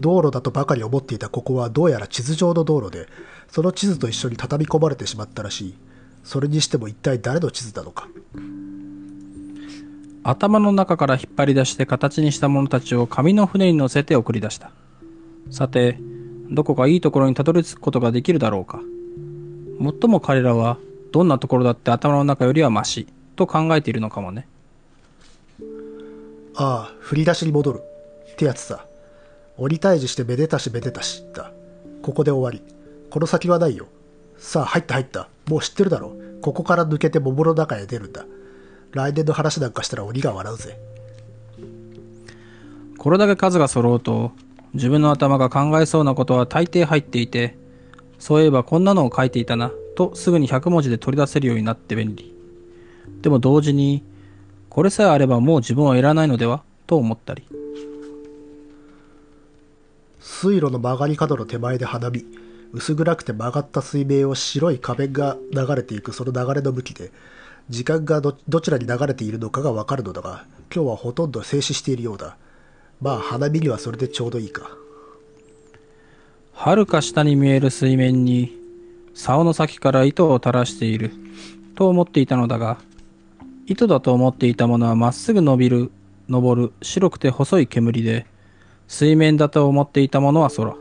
道路だとばかり思っていたここはどうやら地図上の道路でその地図と一緒に畳み込まれてしまったらしい。それにしても一体誰の地図なのか。頭の中から引っ張り出して形にした者たちを紙の船に乗せて送り出した。さてどこかいいところにたどり着くことができるだろうか。もっとも彼らはどんなところだって頭の中よりはマシと考えているのかもね。ああ振り出しに戻る。ってやつさ。鬼退治してめでたしめでたしだ。ここで終わり。この先はないよ。さあ入った入った。もう知ってるだろ。ここから抜けて桃の中へ出るんだ。来年の話なんかしたら鬼が笑うぜ。これだけ数が揃うと自分の頭が考えそうなことは大抵入っていてそういえばこんなのを書いていたなとすぐに100文字で取り出せるようになって便利。でも同時にこれさえあればもう自分はいらないのでは？と思ったり。水路の曲がり角の手前で花見薄暗くて曲がった水面を白い仮面が流れていくその流れの向きで時間がどどちらに流れているのかがわかるのだが今日はほとんど静止しているようだ。まあ花見にはそれでちょうどいいか。遥か下に見える水面に竿の先から糸を垂らしていると思っていたのだが糸だと思っていたものはまっすぐ伸びる。昇る。白くて細い煙で。水面だと思っていたものは空。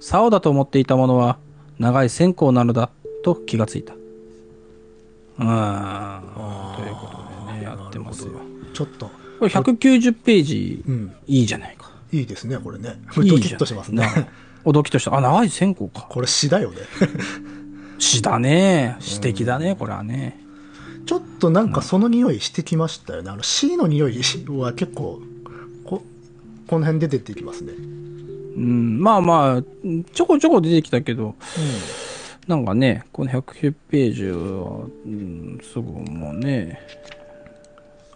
竿だと思っていたものは長い線香なのだ。と気がついた。うー。んということでねやってますよ。ちょっと。これ190ページ。うん。いいじゃないか。いいですねこれね。いいじゃんドキッとしますね。なおドキッとした。あ長い線香か。これ詩だよね。詩だね。詩的だね、これはねちょっとなんかその匂いしてきましたよね。あの詩の匂いは結構ここの辺で出てきますね。うんまあまあちょこちょこ出てきたけど、なんかねこの109ページは、うん、すぐもうね。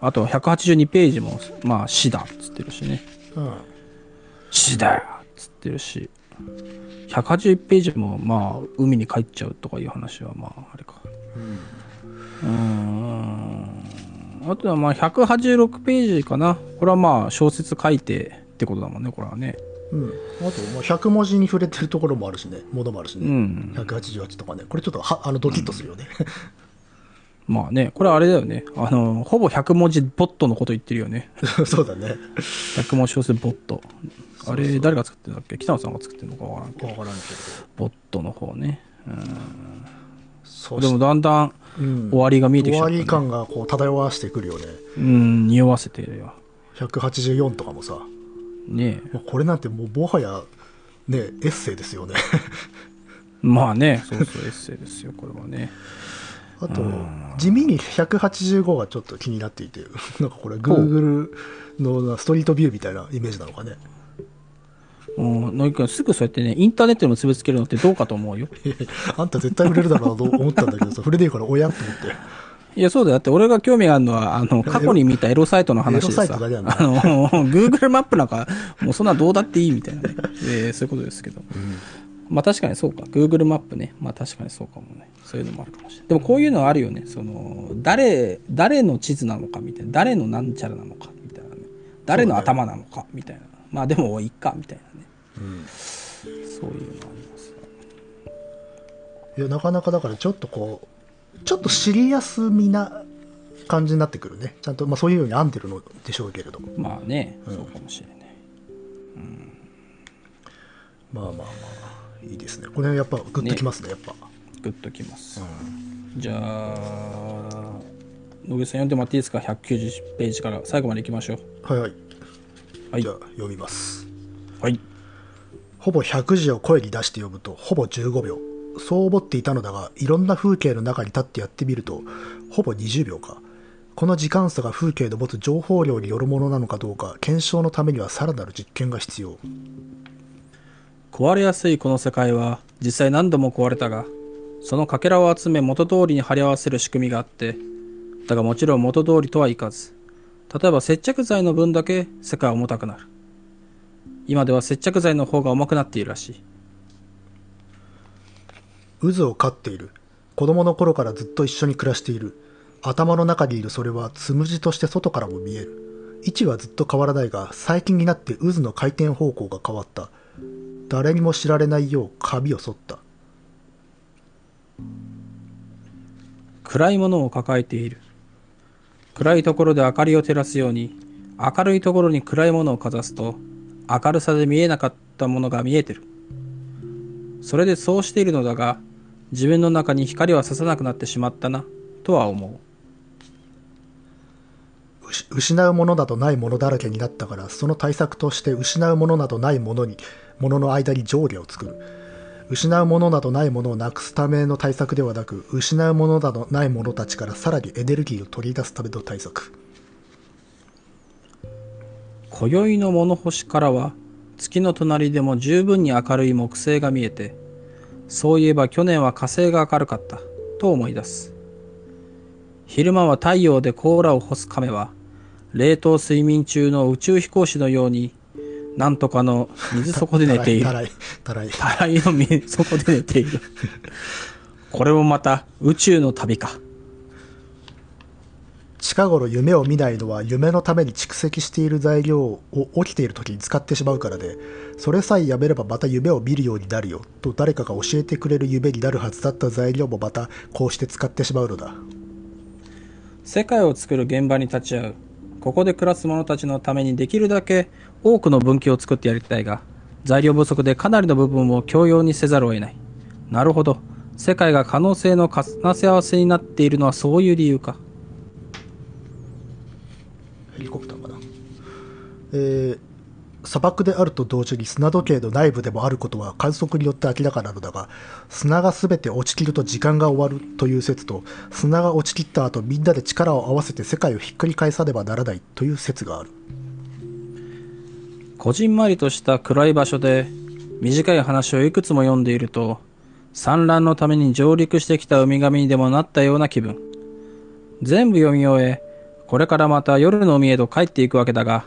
あと182ページもまあ詩だっつってるしね。うん。詩だよっつってるし。181ページもまあ海に帰っちゃうとかいう話はまああれか。うーんあとはまあ186ページかな。これはまあ小説書いてってことだもんね、これはね。うん、あとまあ100文字に触れてるところもあるしねものもあるしね、うん。188とかねこれちょっとはあのドキッとするよね、まあね、これはあれだよね。あの、ほぼ100文字ボットのこと言ってるよね。そうだね100文字小説ボット。あれ、誰が作ってるんだっけ？北野さんが作ってるのかわからんけど。ボットの方ね。そでもだんだんうん終わりが見えてきち終わゃった、ね。り感がこう漂わしてくるよねうん、匂わせてるよ。184とかもさねえ。これなんてもうもはやねエッセイですよね まあね、そうそう、エッセイですよ、これはね。あと地味に185がちょっと気になっていて なんかこれ Google のストリートビューみたいなイメージなのかねうん、野木君、すぐそうやってね、インターネットに結びつけるのってどうかと思うよ。あんた絶対売れるだろうなと思ったんだけどさ、触れねえから親って思って。いや、そうだよ。だって俺が興味があるのは、あの、過去に見たエロサイトの話でエロサイさ、トだけなんだあの、Google マップなんか、もうそんなどうだっていいみたいなね。えーそういうことですけど。まあ確かにそうか。Google マップね。まあ確かにそうかもね。そういうのもあるかもしれない。でもこういうのはあるよね。その、誰、誰の地図なのかみたいな。誰のなんちゃらなのかみたいなね。誰の頭なのかみたいな。まあでもいいかみたいなね。そういうのありますね。いや、なかなかだからちょっとこう、ちょっとシリアスみな感じになってくるね。ちゃんと、まあそういうように編んでるのでしょうけれど。まあね、そうかもしれない。まあまあまあ、いいですね。これやっぱグッときますね、やっぱ。グッときます。じゃあ、野口さん読んでもらっていいですか ?190 ページから最後までいきましょう。はいはい。はい。じゃあ読みます。はい。ほぼ100字を声に出して読むとほぼ15秒。そう思っていたのだがいろんな風景の中に立ってやってみるとほぼ20秒か。この時間差が風景の持つ情報量によるものなのかどうか検証のためにはさらなる実験が必要。壊れやすいこの世界は実際何度も壊れたが、そのかけらを集め元通りに貼り合わせる仕組みがあって、だがもちろん元通りとはいかず、例えば接着剤の分だけ世界は重たくなる。今では接着剤の方が重くなっているらしい。渦を飼っている子供の頃からずっと一緒に暮らしている頭の中にいるそれはつむじとして外からも見える位置はずっと変わらないが最近になって渦の回転方向が変わった誰にも知られないよう髪を剃った暗いものを抱えている。暗いところで明かりを照らすように、明るいところに暗いものをかざすと、明るさで見えなかったものが見えてる。それでそうしているのだが、自分の中に光は差さなくなってしまったな、とは思う。失失うものなどないものだらけになったからその対策として失うものなどないものにものの間に上下を作る失うものなどないものをなくすための対策ではなく失うものなどないものたちからさらにエネルギーを取り出すための対策今宵の物干しからは、月の隣でも十分に明るい木星が見えて、そういえば去年は火星が明るかった、と思い出す。昼間は太陽で甲羅を干す亀は、冷凍睡眠中の宇宙飛行士のように、なんとかの水底で寝ているた。らいたらいたらいの水底で寝ている。これもまた宇宙の旅か。近頃夢を見ないのは夢のために蓄積している材料を起きている時に使ってしまうからでそれさえやめればまた夢を見るようになるよと誰かが教えてくれる夢になるはずだった材料もまたこうして使ってしまうのだ世界を作る現場に立ち会うここで暮らす者たちのためにできるだけ多くの分岐を作ってやりたいが材料不足でかなりの部分を共用にせざるを得ない。なるほど。世界が可能性の重ね合わせになっているのはそういう理由か。ヘリコプターかな。えー砂漠であると同時に砂時計の内部でもあることは観測によって明らかなのだが砂が全て落ちきると時間が終わるという説と砂が落ちきった後みんなで力を合わせて世界をひっくり返さねばならないという説がある。こじんまりとした暗い場所で短い話をいくつも読んでいると産卵のために上陸してきたウミガメにでもなったような気分。全部読み終えこれからまた夜の海へと帰っていくわけだが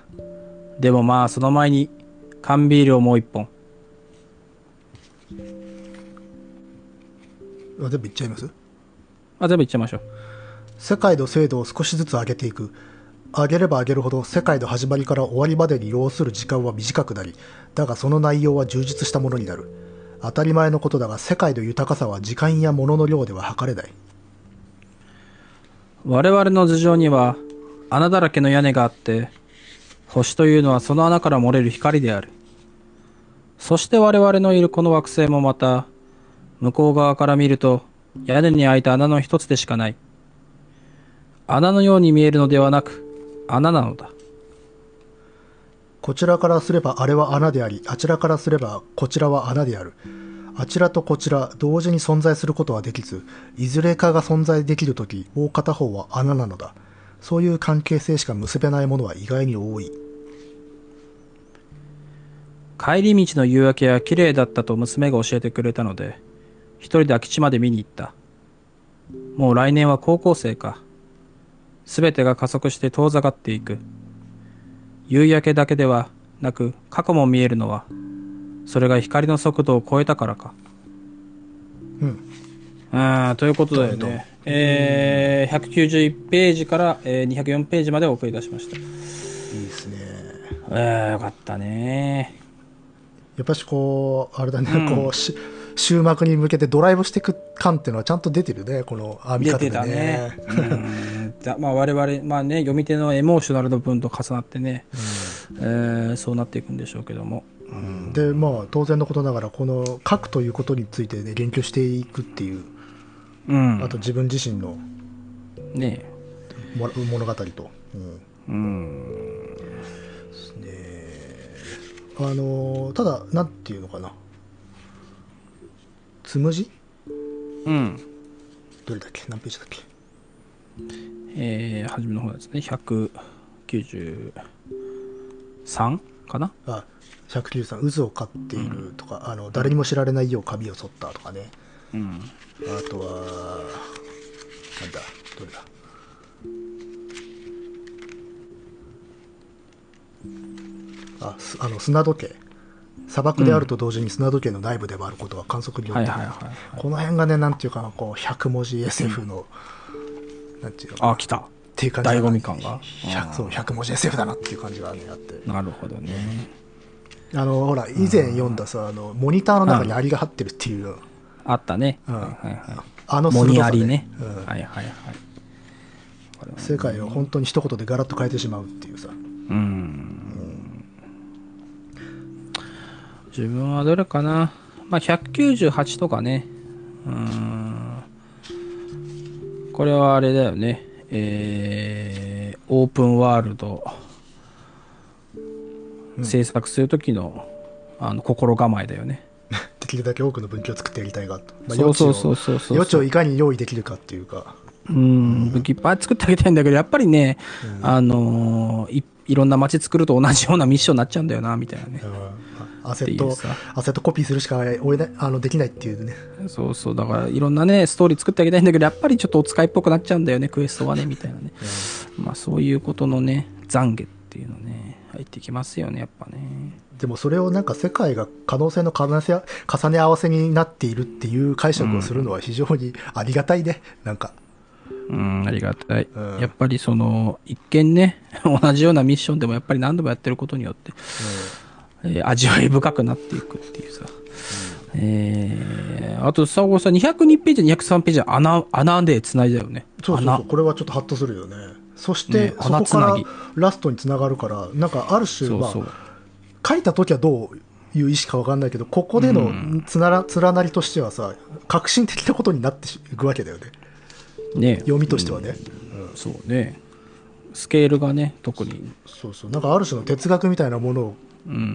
でもまあその前に缶ビールをもう一本。あ全部言っちゃいます？あ全部いっちゃいましょう。世界の精度を少しずつ上げていく。上げれば上げるほど世界の始まりから終わりまでに要する時間は短くなり、だがその内容は充実したものになる。当たり前のことだが世界の豊かさは時間や物の量では測れない。我々の頭上には穴だらけの屋根があって、星というのはその穴から漏れる光である。そして我々のいるこの惑星もまた、向こう側から見ると屋根に開いた穴の一つでしかない。穴のように見えるのではなく、穴なのだ。こちらからすればあれは穴であり、あちらからすればこちらは穴である。あちらとこちら、同時に存在することはできず、いずれかが存在できるとき、もう片方は穴なのだ。そういう関係性しか結べないものは意外に多い。帰り道の夕焼けは綺麗だったと娘が教えてくれたので、一人で空き地まで見に行った。もう来年は高校生か。すべてが加速して遠ざかっていく。夕焼けだけではなく過去も見えるのは、それが光の速度を超えたからか。うん。あーということだよどんどんね。えー、191ページから、えー、204ページまでお送りいたしました。いいですね。えー、よかったね。やっぱしこう、あれだね、こうし、終幕に向けてドライブしていく感っていうのはちゃんと出てるね、この編み出方でね。てたね。うんだまあ我々、まあね、読み手のエモーショナルの分と重なってね、えーそうなっていくんでしょうけども。で、まあ、当然のことながら、この書くということについてね、言及していくっていう、うん。あと自分自身のねも物語と。うんうん。あのーただ、なんていうのかな。つむじ？うん。どれだっけ？何ページだっけ？えー、初めの方ですね、193かな？あ、193、渦を飼っているとか、あの、誰にも知られないよう髪を剃ったとかね。うん。あとは、なんだ、どれだ？あ、すあの、砂時計。砂漠であると同時に砂時計の内部でもあることが観測によって。この辺がね、なんていうかな、こう、100文字 SF の、なんていうのあ、来た。っていう感じ醍醐味感が100そう100文字 SF だなっていう感じがねあってなるほどね。あのほら以前読んださあのモニターの中にアリが張ってるっていう、あったね。うんはいはいはい。あのモニ鋭さアリね。うんはいはいはい。世界を本当に一言でガラッと変えてしまうっていうさうん。自分はどれかな。まあ、198とかね。うん。これはあれだよね。えー、オープンワールド制作するときの、あの心構えだよね。できるだけ多くの文献を作ってやりたいがと、まあそうそうそうそうそう余地をいかに用意できるかっていうかうん、武器いっぱい作ってあげたいんだけど、やっぱりね、あのーい、いろんな街作ると同じようなミッションになっちゃうんだよな、みたいなね。アセットアセットコピーするしか追えないあのできないっていうねそうそう、だからいろんなね、ストーリー作ってあげたいんだけど、やっぱりちょっとお使いっぽくなっちゃうんだよね、クエストはね、みたいなね。まあそういうことのね、懺悔っていうのね、入ってきますよね、やっぱね。でもそれをなんか世界が可能性の重ねせ重ね合わせになっているっていう解釈をするのは非常にありがたいね、なんかうん、ありがたい。うんやっぱりその、一見ね、同じようなミッションでもやっぱり何度もやってることによって、えー味わい深くなっていくっていうさ。えー、あとさ、これさ、202ページ、203ページは穴、穴で繋いだよね。そうそうそ穴うこれはちょっとハッとするよねそして、ねそこから穴つなぎラストにつながるからなんかある種そうそう。まあ書いた時はどういう意思か分かんないけどここでのつなら連なりとしてはさ革新的なことになっていくわけだよねね読みとしてはね、そうね。スケールがね、特に。そうそうなんかある種の哲学みたいなものをうん。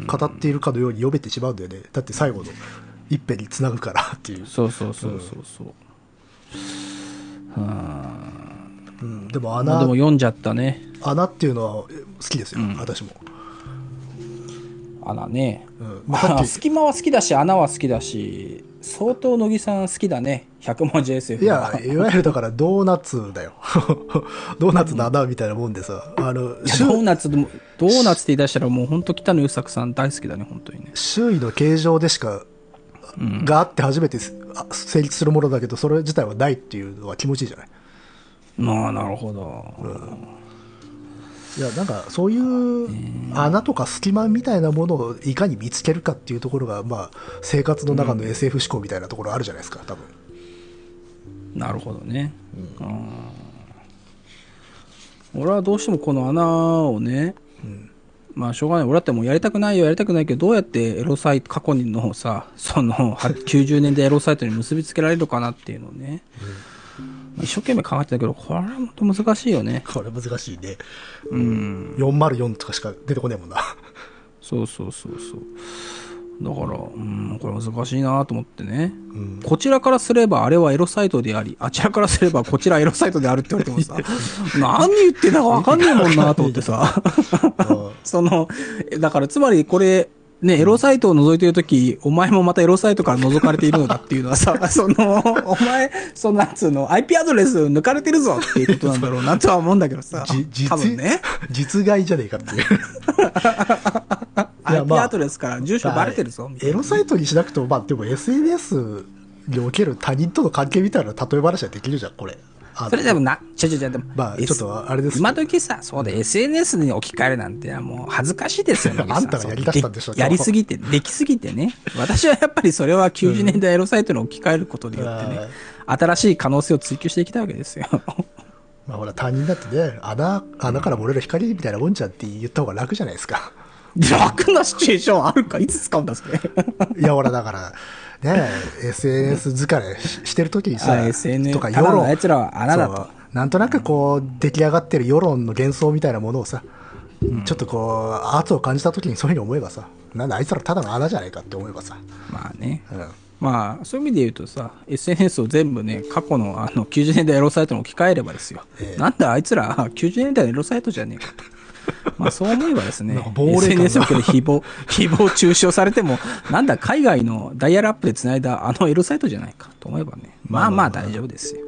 語っているかのように読めてしまうんだよね。だって最後の一辺につなぐから。っていう、そうそうそうそう。そう。はうん、でもあ、穴まあでも読んじゃったね。穴っていうのは好きですよ、私も、穴ね。うんまあ、隙間は好きだし、穴は好きだし、相当乃木さん好きだね。100文字 SF いや、いわゆるだからドーナツだよ。ドーナツの穴みたいなもんでさ、あの、ドーナツドーナツって言い出したらもう本当北野優作さん大好きだね、本当にね。周囲の形状でしか、があって初めて成立するものだけど、それ自体はないっていうのは気持ちいいじゃない。まあなるほど、いやなんかそういう穴とか隙間みたいなものをいかに見つけるかっていうところが、まあ、生活の中の SF 思考みたいなところあるじゃないですか多分。なるほどね、うん。俺はどうしてもこの穴をね、まあしょうがない。俺だってもうやりたくないよやりたくないけどどうやってエロサイト過去のさそのは 90年代エロサイトに結びつけられるかなっていうのをね、一生懸命考えてたけどこれは本当難しいよね。これ難しいね。うん。404とかしか出てこねえもんな。そうそうそうそう。だからうんこれ難しいなと思ってね。うん。こちらからすればあれはエロサイトであり、あちらからすればこちらエロサイトであるって言われてもさ、何言ってんだかわかんねえもんなと思ってさ、その、だからつまりこれ、ね、エロサイトを覗いてるとき、お前もまたエロサイトから覗かれているのだっていうのはさ、その、お前、その、なんつうの、IP アドレス抜かれてるぞっていうことなんだろうなとは思うんだけどさ、多分ね、実害じゃねえかっていう。IP まあ。アドレスから住所バレてるぞ、みたいなエロサイトにしなくてもまあでも SNS における他人との関係みたいな例え話はできるじゃんこれそれでもな、ちょちょちょ、でも、まあちょっとあれです今時さ、そうで SNS に置き換えるなんてもう恥ずかしいですよ、あんたがやりだしたんでしょやりすぎて、できすぎてね。私はやっぱりそれは90年代エロサイトに置き換えることによってね、新しい可能性を追求していきたいわけですよ。まあほら他人だってね穴穴から漏れる光みたいなもんじゃんって言った方が楽じゃないですか 楽なシチュエーションあるかいつ使うんだ、それ。いやほらだからね SNS 疲れししてる時にさとか世論。奴らなんとなくこう出来上がってる世論の幻想みたいなものをさ、ちょっとこう圧を感じた時にそういうふうに思えばさなんだあいつらただの穴じゃないかって思えばさ、まあね。うん。まあ、そういう意味で言うとさ、SNS を全部ね、過去のあの90年代エロサイトに置き換えればですよ。ええ。なんだあいつら90年代のエロサイトじゃねえかと。まあそう思えばですね SNS における誹謗、誹謗中傷されても、なんだ海外のダイヤルアップで繋いだあのエロサイトじゃないかと思えばね、まあまあ大丈夫ですよ。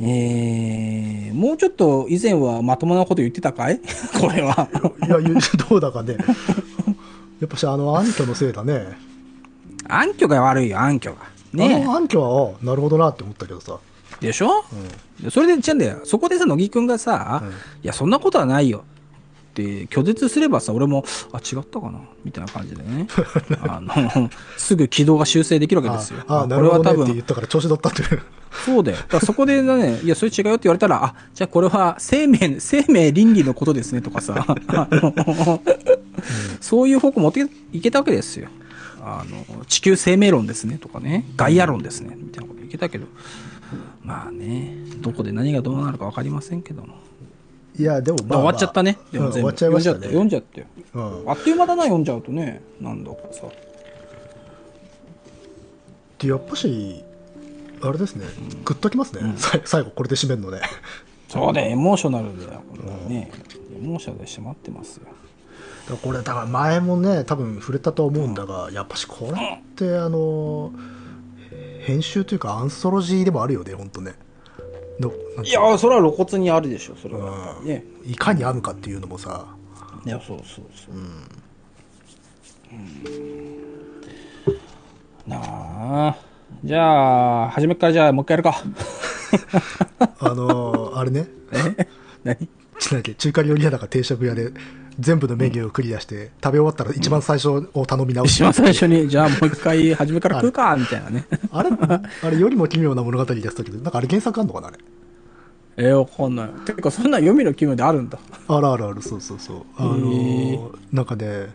えー、もうちょっと以前はまともなこと言ってたかい？これは。いやゆどうだかね。やっぱしあの暗渠のせいだね。暗渠が悪いよ、暗渠が。ねあの暗渠はあなるほどなって思ったけどさでしょ、でそれで違うんだよ。そこでさ、乃木くんがさ、うんいや、そんなことはないよ。って拒絶すればさ、俺も、あ、違ったかな？みたいな感じでね。あの、すぐ軌道が修正できるわけですよ。ああなるほどねって言分、ったから調子乗ったっていうそうだよ。だそこでね、いや、それ違うよって言われたら、あ、じゃあこれは生命、生命倫理のことですねとかさ、あのそういう方向持っていけたわけですよ。あの、地球生命論ですねとかね、ガイア論ですね、みたいなこといけたけど、まあね、どこで何がどうなるか分かりませんけども。いやでもまあ、終わっちゃったね。でも全部うん終わっちゃいましたね読んじゃったよ。うんあっという間だな、読んじゃうとね。なんだかさ。でやっぱしあれですねグッときますね、さい最後これで締めるのねそうだよ、エモーショナルだよ、これはね。エモーショナルでしまってますよ。だからこれだから前もね多分触れたと思うんだが、やっぱしこれってあの編集というかアンソロジーでもあるよね本当ねいや、それは露骨にあるでしょ、それは。うんね。いかに編むかっていうのもさいや、そうそうそう。うん。なあ。じゃあ、初めからじゃあ、もう一回やるか。あのあれね え？何？ちなけ中華料理屋だか定食屋で全部のメニューをクリアして、食べ終わったら一番最初を頼み直し一番最初に、じゃあもう一回初めから食うか、みたいなね。あれあれよりも奇妙な物語でやってたけどなんかあれ原作あんのかなあれ？えー、わかんない。てか、そんな読みの気分であるんだ。あるあるあるそうそうそう。あのへー。なんかね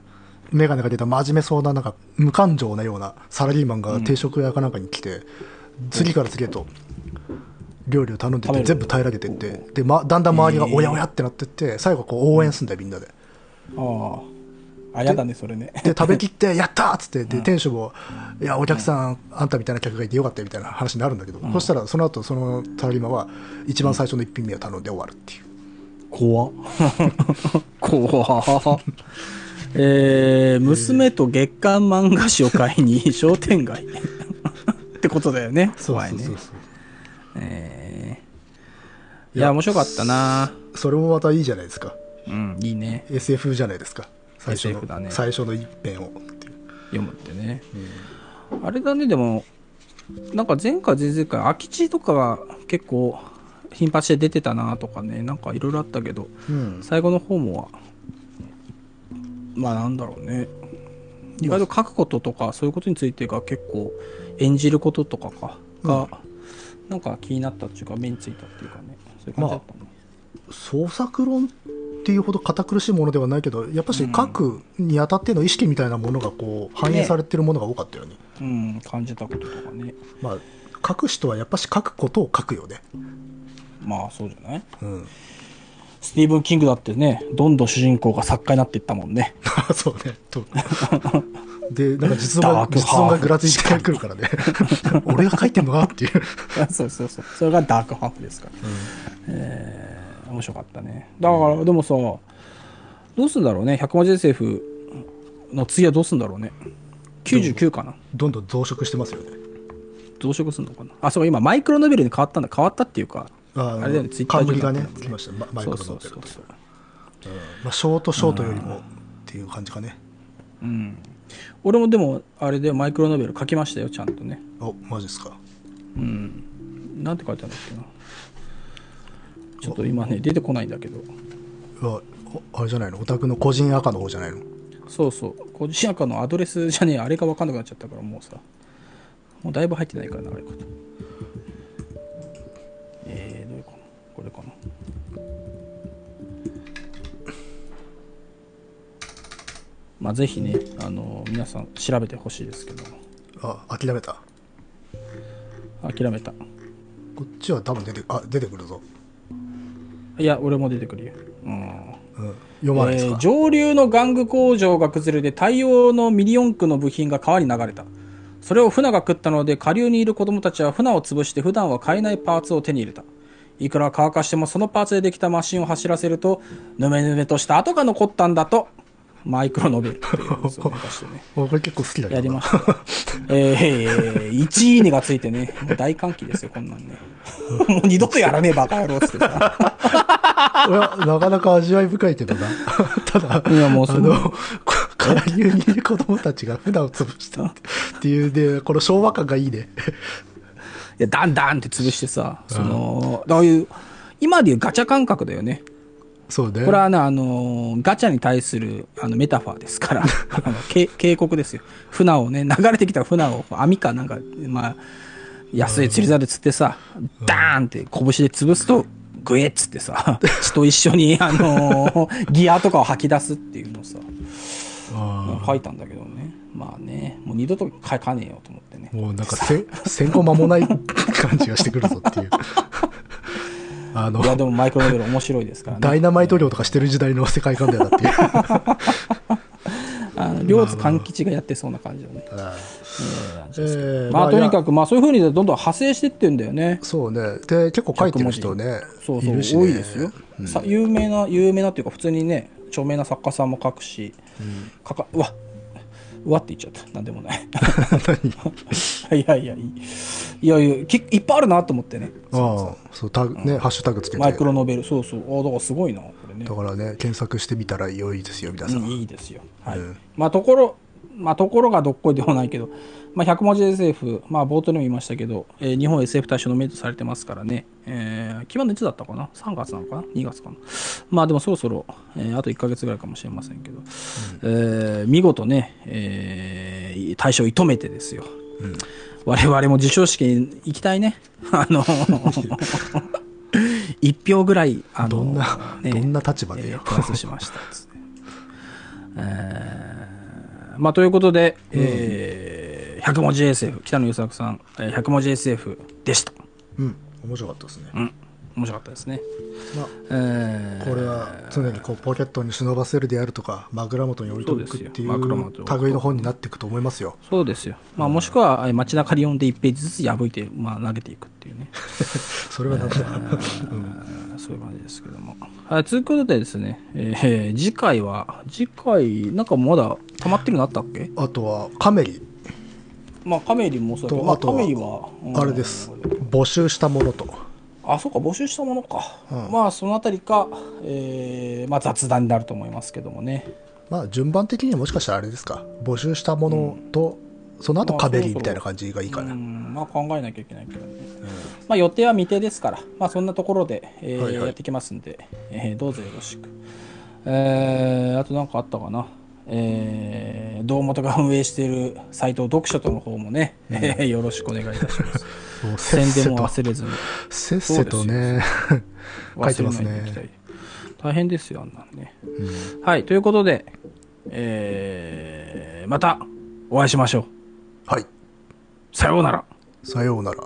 眼鏡が出た真面目そうななんか無感情なようなサラリーマンが定食屋かなんかに来て、次から次へと料理を頼んでて全部平らげてってで、ま、だんだん周りがおやおやってなってって最後こう応援すんだよみんなでああ。あ、やだね、それね。で食べきって やったーっつってで店主も「いやお客さんあんたみたいな客がいてよかったよ」みたいな話になるんだけど、そしたらその後そのサラリーマンは一番最初の一品目を頼んで終わるっていう怖っ。怖っ。えー、娘と月刊漫画誌を買いに 商店街ってことだよね。怖いね。えー、いや、面白かったなそれもまたいいじゃないですかうん、いいね。SF じゃないですか。最初のね。最初の一編を読むってね。あれだね、でも、なんか前回、前々回、空き地とかが結構頻発して出てたなとかねなんかいろいろあったけどうん。最後の方もまあなんだろうね。意外と書くこととかそういうことについてが結構演じることとかか。が、なんか気になったっていうか目についたっていうかね。そういう感じだったね、創作論っていうほど堅苦しいものではないけどやっぱし書くにあたっての意識みたいなものがこう反映されてるものが多かったよね。うん感じたこととかね。まあ書く人はやっぱし書くことを書くよね。まあそうじゃない？うん。スティーブン・キングだってねどんどん主人公が作家になっていったもんね。そうね。と。でなんか実音が実音がぐらついてくるからね。俺が書いてんのかっていう。そうそうそう。それがダークハーフですから、えー面白かったね。だからでもさどうすんだろうね。100文字 SF の次はどうすんだろうね。99かな。どんどん増殖してますよね。増殖すんのかな。あそう今マイクロノベルに変わったんだ。変わったっていうかああれだよね。ツイッター冠がね来ました。ママイクロノベルそうそうそうそう。まあ、ショートショートよりもっていう感じかね。うん。俺もでもあれでマイクロノベル書きましたよちゃんとね。おマジですか。うん。なんて書いてあるんだっけなちょっと今ね出てこないんだけど。うわおあれじゃないの？オタクの個人赤の方じゃないの？そうそう。個人アカのアドレスじゃねえあれが分かんなくなっちゃったからもうさ。もうだいぶ入ってないからなあれことえー、どれかな？これかな？まあぜひねあの皆さん調べてほしいですけど。あ諦めた。諦めた。こっちは多分出てあ出てくるぞ、いや俺も出てくるよ。うん。うん、読まないですか、えー上流の玩具工場が崩れて大量のミリオン区の部品が川に流れた。それを船が食ったので下流にいる子供たちは船を潰して普段は買えないパーツを手に入れた。いくら乾かしてもそのパーツでできたマシンを走らせるとぬめぬめとした跡が残ったんだとマイクロノベルねおこれ結構好きだけどな。やりましたよえー、1いいねがついてね。大歓喜ですよこんなんね。もう二度とやらねえバカ野郎っつってなかなか味わい深いけどな。ただいやもうそあのこ下流にいる子供たちが船を潰したっていうでこの昭和感がいいね。いや、ダンダンって潰してさ、その、どういう、今でいうガチャ感覚だよね。そうね。これはね、あの、ガチャに対するあのメタファーですから、あのけ警告ですよ。船をね、流れてきた船を網かなんか、まあ、安い釣り竿で釣ってさ、ダーンって拳で潰すと、グエッつってさ、血と一緒に、あの ギアとかを吐き出すっていうのをさ、あ書いたんだけどね。まあね、もう二度と書かねえよと思ってねー。もうなんかせ戦後間もない感じがしてくるぞっていう あのいや、でもマイクロノベル面白いですからね。ダイナマイト漁とかしてる時代の世界観だよなっていうあの両津勘吉がやってそうな感じのね。まあ、とにかく、まあ、そういうふうにどんどん派生してってんだよね。そうね。で結構書いてる人ね。そうそう、ね多いですよ、さ有名な、有名なっていうか、普通にね、著名な作家さんも書くし、かかうわうわって言っちゃった。なんでもない。いやいや、いやいや、結構いっぱいあるなと思ってね。ああそうタグねハッシュタグつけて。マイクロノベル、そうそう。あだからすごいな、ねだ。からね検索してみたら良いですよ皆さうんん、いいですよ。はい。うんまあ、ところ、まあ、ところがどっこいでもないけど、まあ、100文字 SF、まあ、冒頭でも言いましたけど、えー日本 SF 大賞ノミネートされてますからね、えー、決まるのいつだったかな ?3 月なのかな ?2 月かな？まあ、でもそろそろ、えーあと1ヶ月ぐらいかもしれませんけど、えー見事ね、えー大賞を射止めてですよ。我々も授賞式に行きたいね。あの、一票ぐらい、あの、どんな、ねどんな立場でよえー、プラスしました。えーまあ、ということで、えー100文字 SF、北野優作さん、えー100文字 SF でした。うん面白かったですね、うん。面白かったですね。まあえーこれは常にこうポケットに忍ばせるであるとか枕元に置いておくっていそう類の本になっていくと思いますよそうですよ。まあ、もしくは、えー街中に読んで1ページずつ破いて、まあ、投げていくっていうね。それはなんだ、うんえーそういう感じですけども。はい、ということでですね、えー次回は、次回、なんかまだ溜まってるのあったっけあとはカメリまあ、カメリもそうだけど、まあ、とはカメリは、うんあれです募集したものとあ、そうか、募集したものか。うんまあ、そのあたりか、えーまあ、雑談になると思いますけどもね。まあ順番的にはもしかしたらあれですか募集したものと、その後カメリみたいな感じがいいかな、うん、まあ、考えなきゃいけないけどね。まあ、予定は未定ですから、まあ、そんなところで、えーはいはいやっていきますんで、えーどうぞよろしく。えーあと何かあったかな。えー、堂本が運営しているサイト読書との方もね、えー よろしくお願いいたします。宣伝も忘れずに。せっせとね書いてますね大変ですよ、あんなんね。はい、ということで、えーまたお会いしましょう。はいさようなら。さようなら